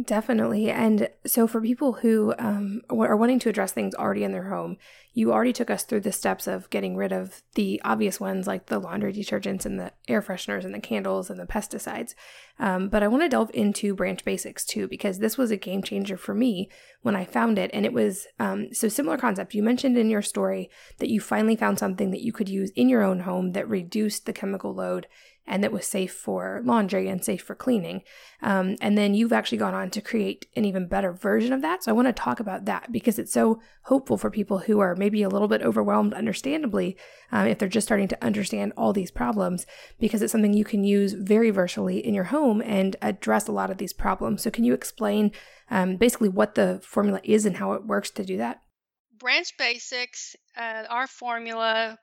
Definitely. And so, for people who um, are wanting to address things already in their home, you already took us through the steps of getting rid of the obvious ones like the laundry detergents and the air fresheners and the candles and the pesticides. Um, but I want to delve into branch basics too, because this was a game changer for me when I found it. And it was um, so similar concept. You mentioned in your story that you finally found something that you could use in your own home that reduced the chemical load and that was safe for laundry and safe for cleaning. Um, and then you've actually gone on to create an even better version of that. So I want to talk about that because it's so hopeful for people who are maybe a little bit overwhelmed, understandably, um, if they're just starting to understand all these problems, because it's something you can use very versatily in your home and address a lot of these problems. So can you explain um, basically what the formula is and how it works to do that? Branch Basics, uh, our formula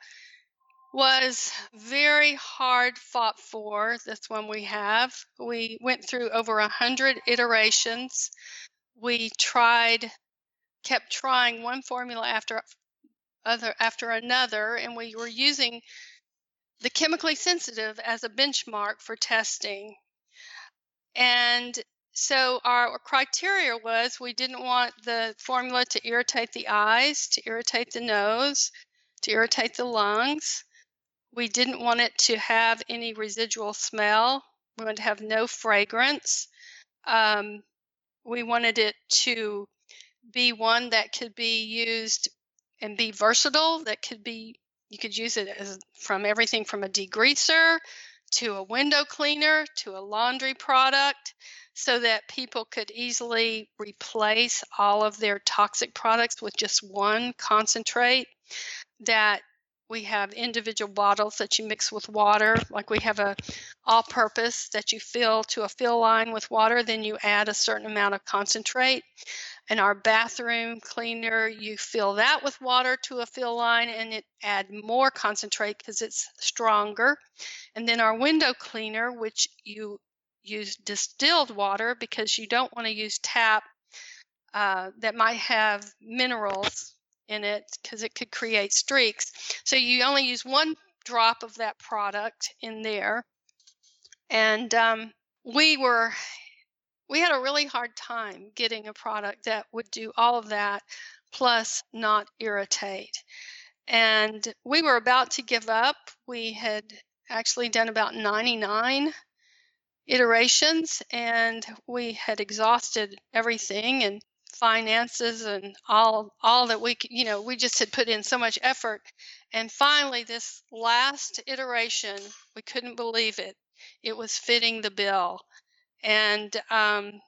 was very hard fought for. This one we have. We went through over a hundred iterations. We tried, kept trying one formula after other after another, and we were using the chemically sensitive as a benchmark for testing. And so our criteria was we didn't want the formula to irritate the eyes, to irritate the nose, to irritate the lungs. We didn't want it to have any residual smell. We wanted to have no fragrance. Um, we wanted it to be one that could be used and be versatile. That could be you could use it as from everything from a degreaser to a window cleaner to a laundry product so that people could easily replace all of their toxic products with just one concentrate that we have individual bottles that you mix with water like we have a all purpose that you fill to a fill line with water then you add a certain amount of concentrate. And our bathroom cleaner you fill that with water to a fill line and it add more concentrate because it's stronger. And then our window cleaner which you use distilled water because you don't want to use tap uh, that might have minerals in it because it could create streaks. So you only use one drop of that product in there. And um, we were, we had a really hard time getting a product that would do all of that plus not irritate. And we were about to give up. We had actually done about 99 iterations and we had exhausted everything and finances and all all that we you know we just had put in so much effort. And finally this last iteration we couldn't believe it. It was fitting the bill. And um,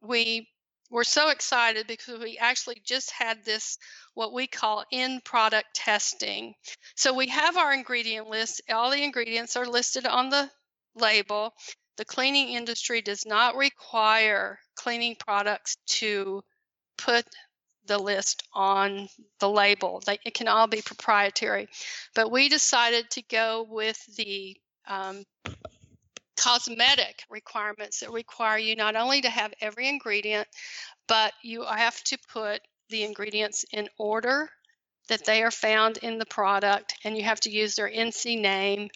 we were so excited because we actually just had this what we call in product testing. So we have our ingredient list. All the ingredients are listed on the label. The cleaning industry does not require cleaning products to put the list on the label. It can all be proprietary. But we decided to go with the um, cosmetic requirements that require you not only to have every ingredient, but you have to put the ingredients in order that they are found in the product, and you have to use their INCI name.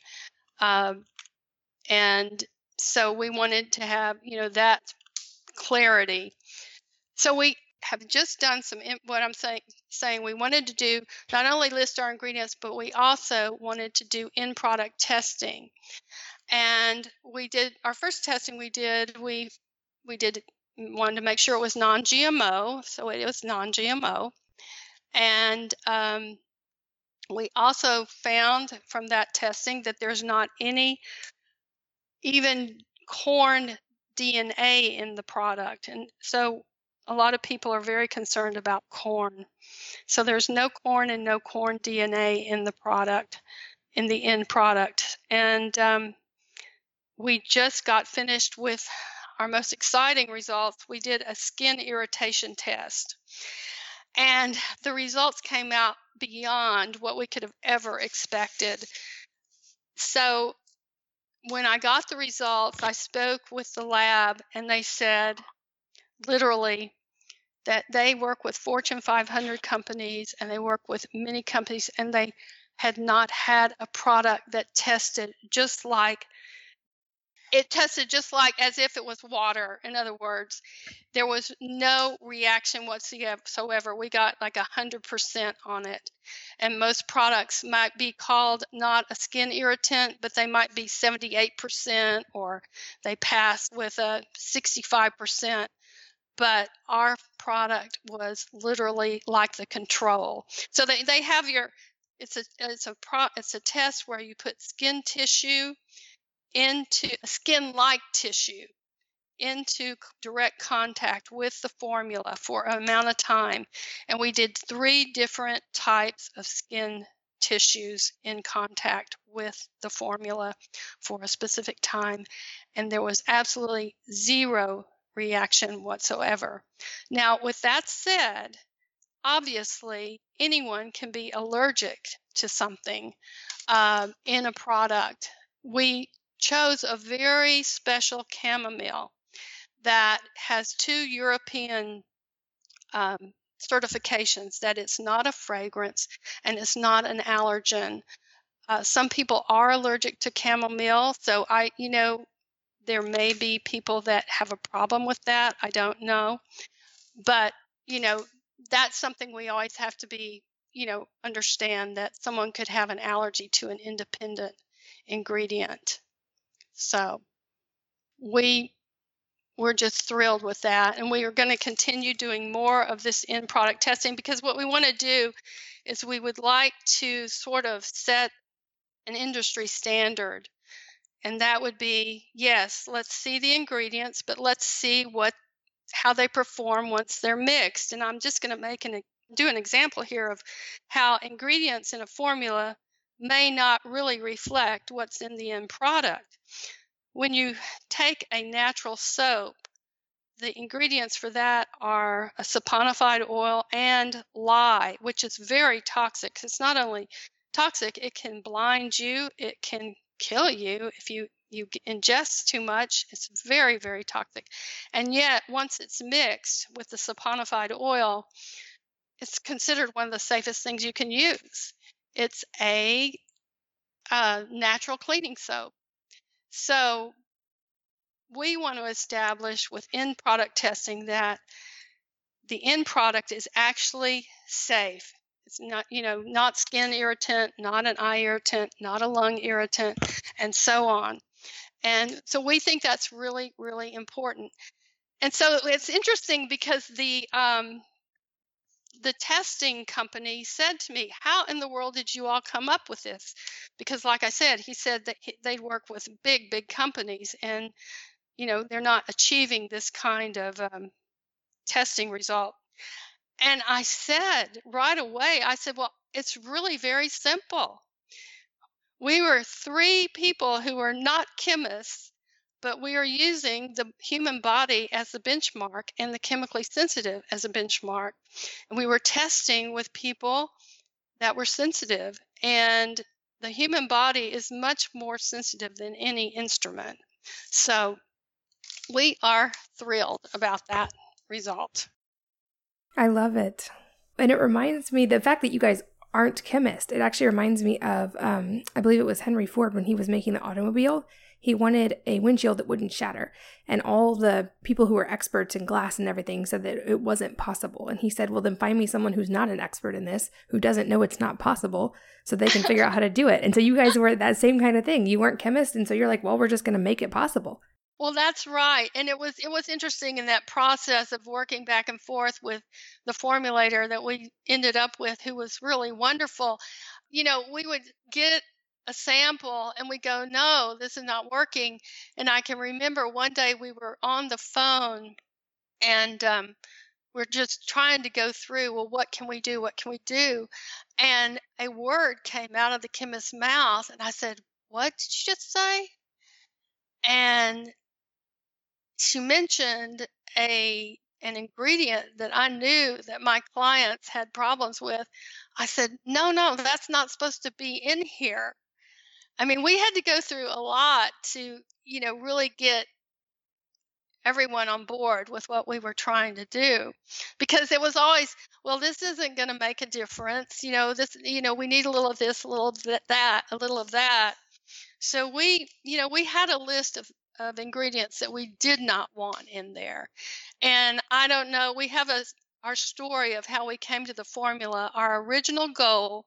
Um, and so we wanted to have, you know, that clarity. So we have just done some what I'm saying saying we wanted to do not only list our ingredients but we also wanted to do in product testing and we did our first testing we did we we did wanted to make sure it was non-GMO so it was non-GMO and um, we also found from that testing that there's not any even corn DNA in the product. And so a lot of people are very concerned about corn. So there's no corn and no corn DNA in the product, in the end product. And um, we just got finished with our most exciting results. We did a skin irritation test. And the results came out beyond what we could have ever expected. So when I got the results, I spoke with the lab and they said literally that they work with Fortune 500 companies and they work with many companies and they had not had a product that tested just like it tested just like as if it was water. In other words, there was no reaction whatsoever. We got like a 100% on it. And most products might be called not a skin irritant, but they might be 78% or they pass with a 65%. But our product was literally like the control. So they, they have your it's a it's a pro, it's a test where you put skin tissue into skin like tissue into direct contact with the formula for an amount of time. And we did three different types of skin tissues in contact with the formula for a specific time. And there was absolutely zero reaction whatsoever. Now, with that said, obviously anyone can be allergic to something um, in a product. We chose a very special chamomile that has two European um, certifications that it's not a fragrance and it's not an allergen. Uh, some people are allergic to chamomile, so I, you know, there may be people that have a problem with that. I don't know. But, you know, that's something we always have to be, you know, understand that someone could have an allergy to an independent ingredient. So we we're just thrilled with that. And we are going to continue doing more of this in product testing because what we want to do is we would like to sort of set an industry standard. And that would be yes, let's see the ingredients, but let's see what how they perform once they're mixed. And I'm just going to make an do an example here of how ingredients in a formula may not really reflect what's in the end product. When you take a natural soap, the ingredients for that are a saponified oil and lye, which is very toxic. It's not only toxic, it can blind you, it can kill you if you you ingest too much. It's very very toxic. And yet once it's mixed with the saponified oil, it's considered one of the safest things you can use. It's a, a natural cleaning soap. So we want to establish with product testing that the end product is actually safe. It's not, you know, not skin irritant, not an eye irritant, not a lung irritant, and so on. And so we think that's really, really important. And so it's interesting because the um, the testing company said to me, How in the world did you all come up with this? Because, like I said, he said that they work with big, big companies and, you know, they're not achieving this kind of um, testing result. And I said right away, I said, Well, it's really very simple. We were three people who were not chemists but we are using the human body as the benchmark and the chemically sensitive as a benchmark. And we were testing with people that were sensitive, and the human body is much more sensitive than any instrument. So we are thrilled about that result. I love it. And it reminds me the fact that you guys aren't chemists. It actually reminds me of, um, I believe it was Henry Ford when he was making the automobile he wanted a windshield that wouldn't shatter. And all the people who were experts in glass and everything said that it wasn't possible. And he said, Well, then find me someone who's not an expert in this, who doesn't know it's not possible, so they can figure out how to do it. And so you guys were that same kind of thing. You weren't chemists. And so you're like, Well, we're just going to make it possible. Well, that's right. And it was it was interesting in that process of working back and forth with the formulator that we ended up with who was really wonderful. You know, we would get a sample and we go, no, this is not working. And I can remember one day we were on the phone and um, we're just trying to go through, well, what can we do? What can we do? And a word came out of the chemist's mouth. And I said, what did you just say? And she mentioned a an ingredient that I knew that my clients had problems with. I said, no, no, that's not supposed to be in here. I mean, we had to go through a lot to, you know, really get everyone on board with what we were trying to do because it was always well this isn't going to make a difference you know this you know we need a little of this a little of that a little of that so we you know we had a list of of ingredients that we did not want in there and i don't know we have a our story of how we came to the formula our original goal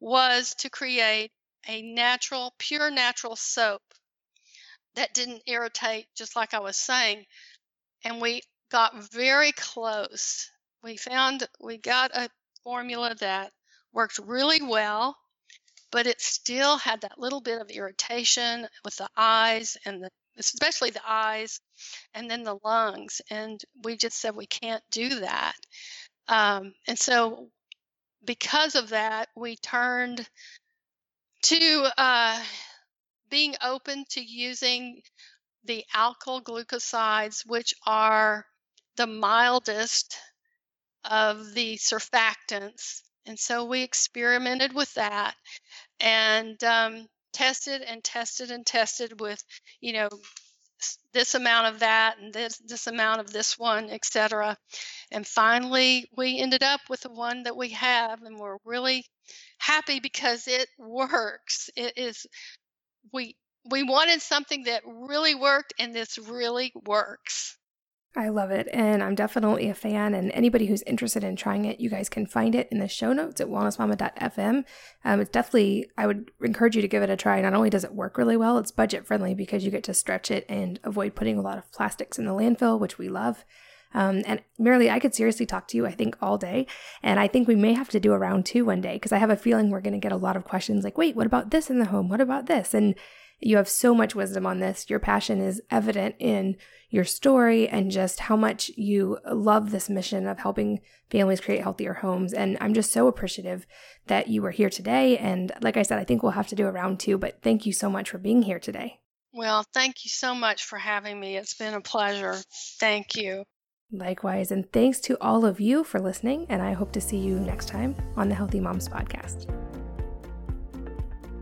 was to create a natural, pure natural soap that didn't irritate, just like I was saying. And we got very close. We found we got a formula that worked really well, but it still had that little bit of irritation with the eyes and the especially the eyes and then the lungs. And we just said we can't do that. Um, and so because of that, we turned to uh, being open to using the alkyl glucosides, which are the mildest of the surfactants. And so we experimented with that and um, tested and tested and tested with, you know, this amount of that and this this amount of this one, etc. And finally, we ended up with the one that we have, and we're really happy because it works. It is we we wanted something that really worked, and this really works. I love it, and I'm definitely a fan. And anybody who's interested in trying it, you guys can find it in the show notes at wellnessmama.fm. Um, it's definitely, I would encourage you to give it a try. Not only does it work really well, it's budget friendly because you get to stretch it and avoid putting a lot of plastics in the landfill, which we love. Um, and Marilee, I could seriously talk to you, I think, all day. And I think we may have to do a round two one day because I have a feeling we're going to get a lot of questions like, wait, what about this in the home? What about this? And you have so much wisdom on this. Your passion is evident in your story and just how much you love this mission of helping families create healthier homes. And I'm just so appreciative that you were here today. And like I said, I think we'll have to do a round two, but thank you so much for being here today. Well, thank you so much for having me. It's been a pleasure. Thank you. Likewise, and thanks to all of you for listening, and I hope to see you next time on the Healthy Moms Podcast.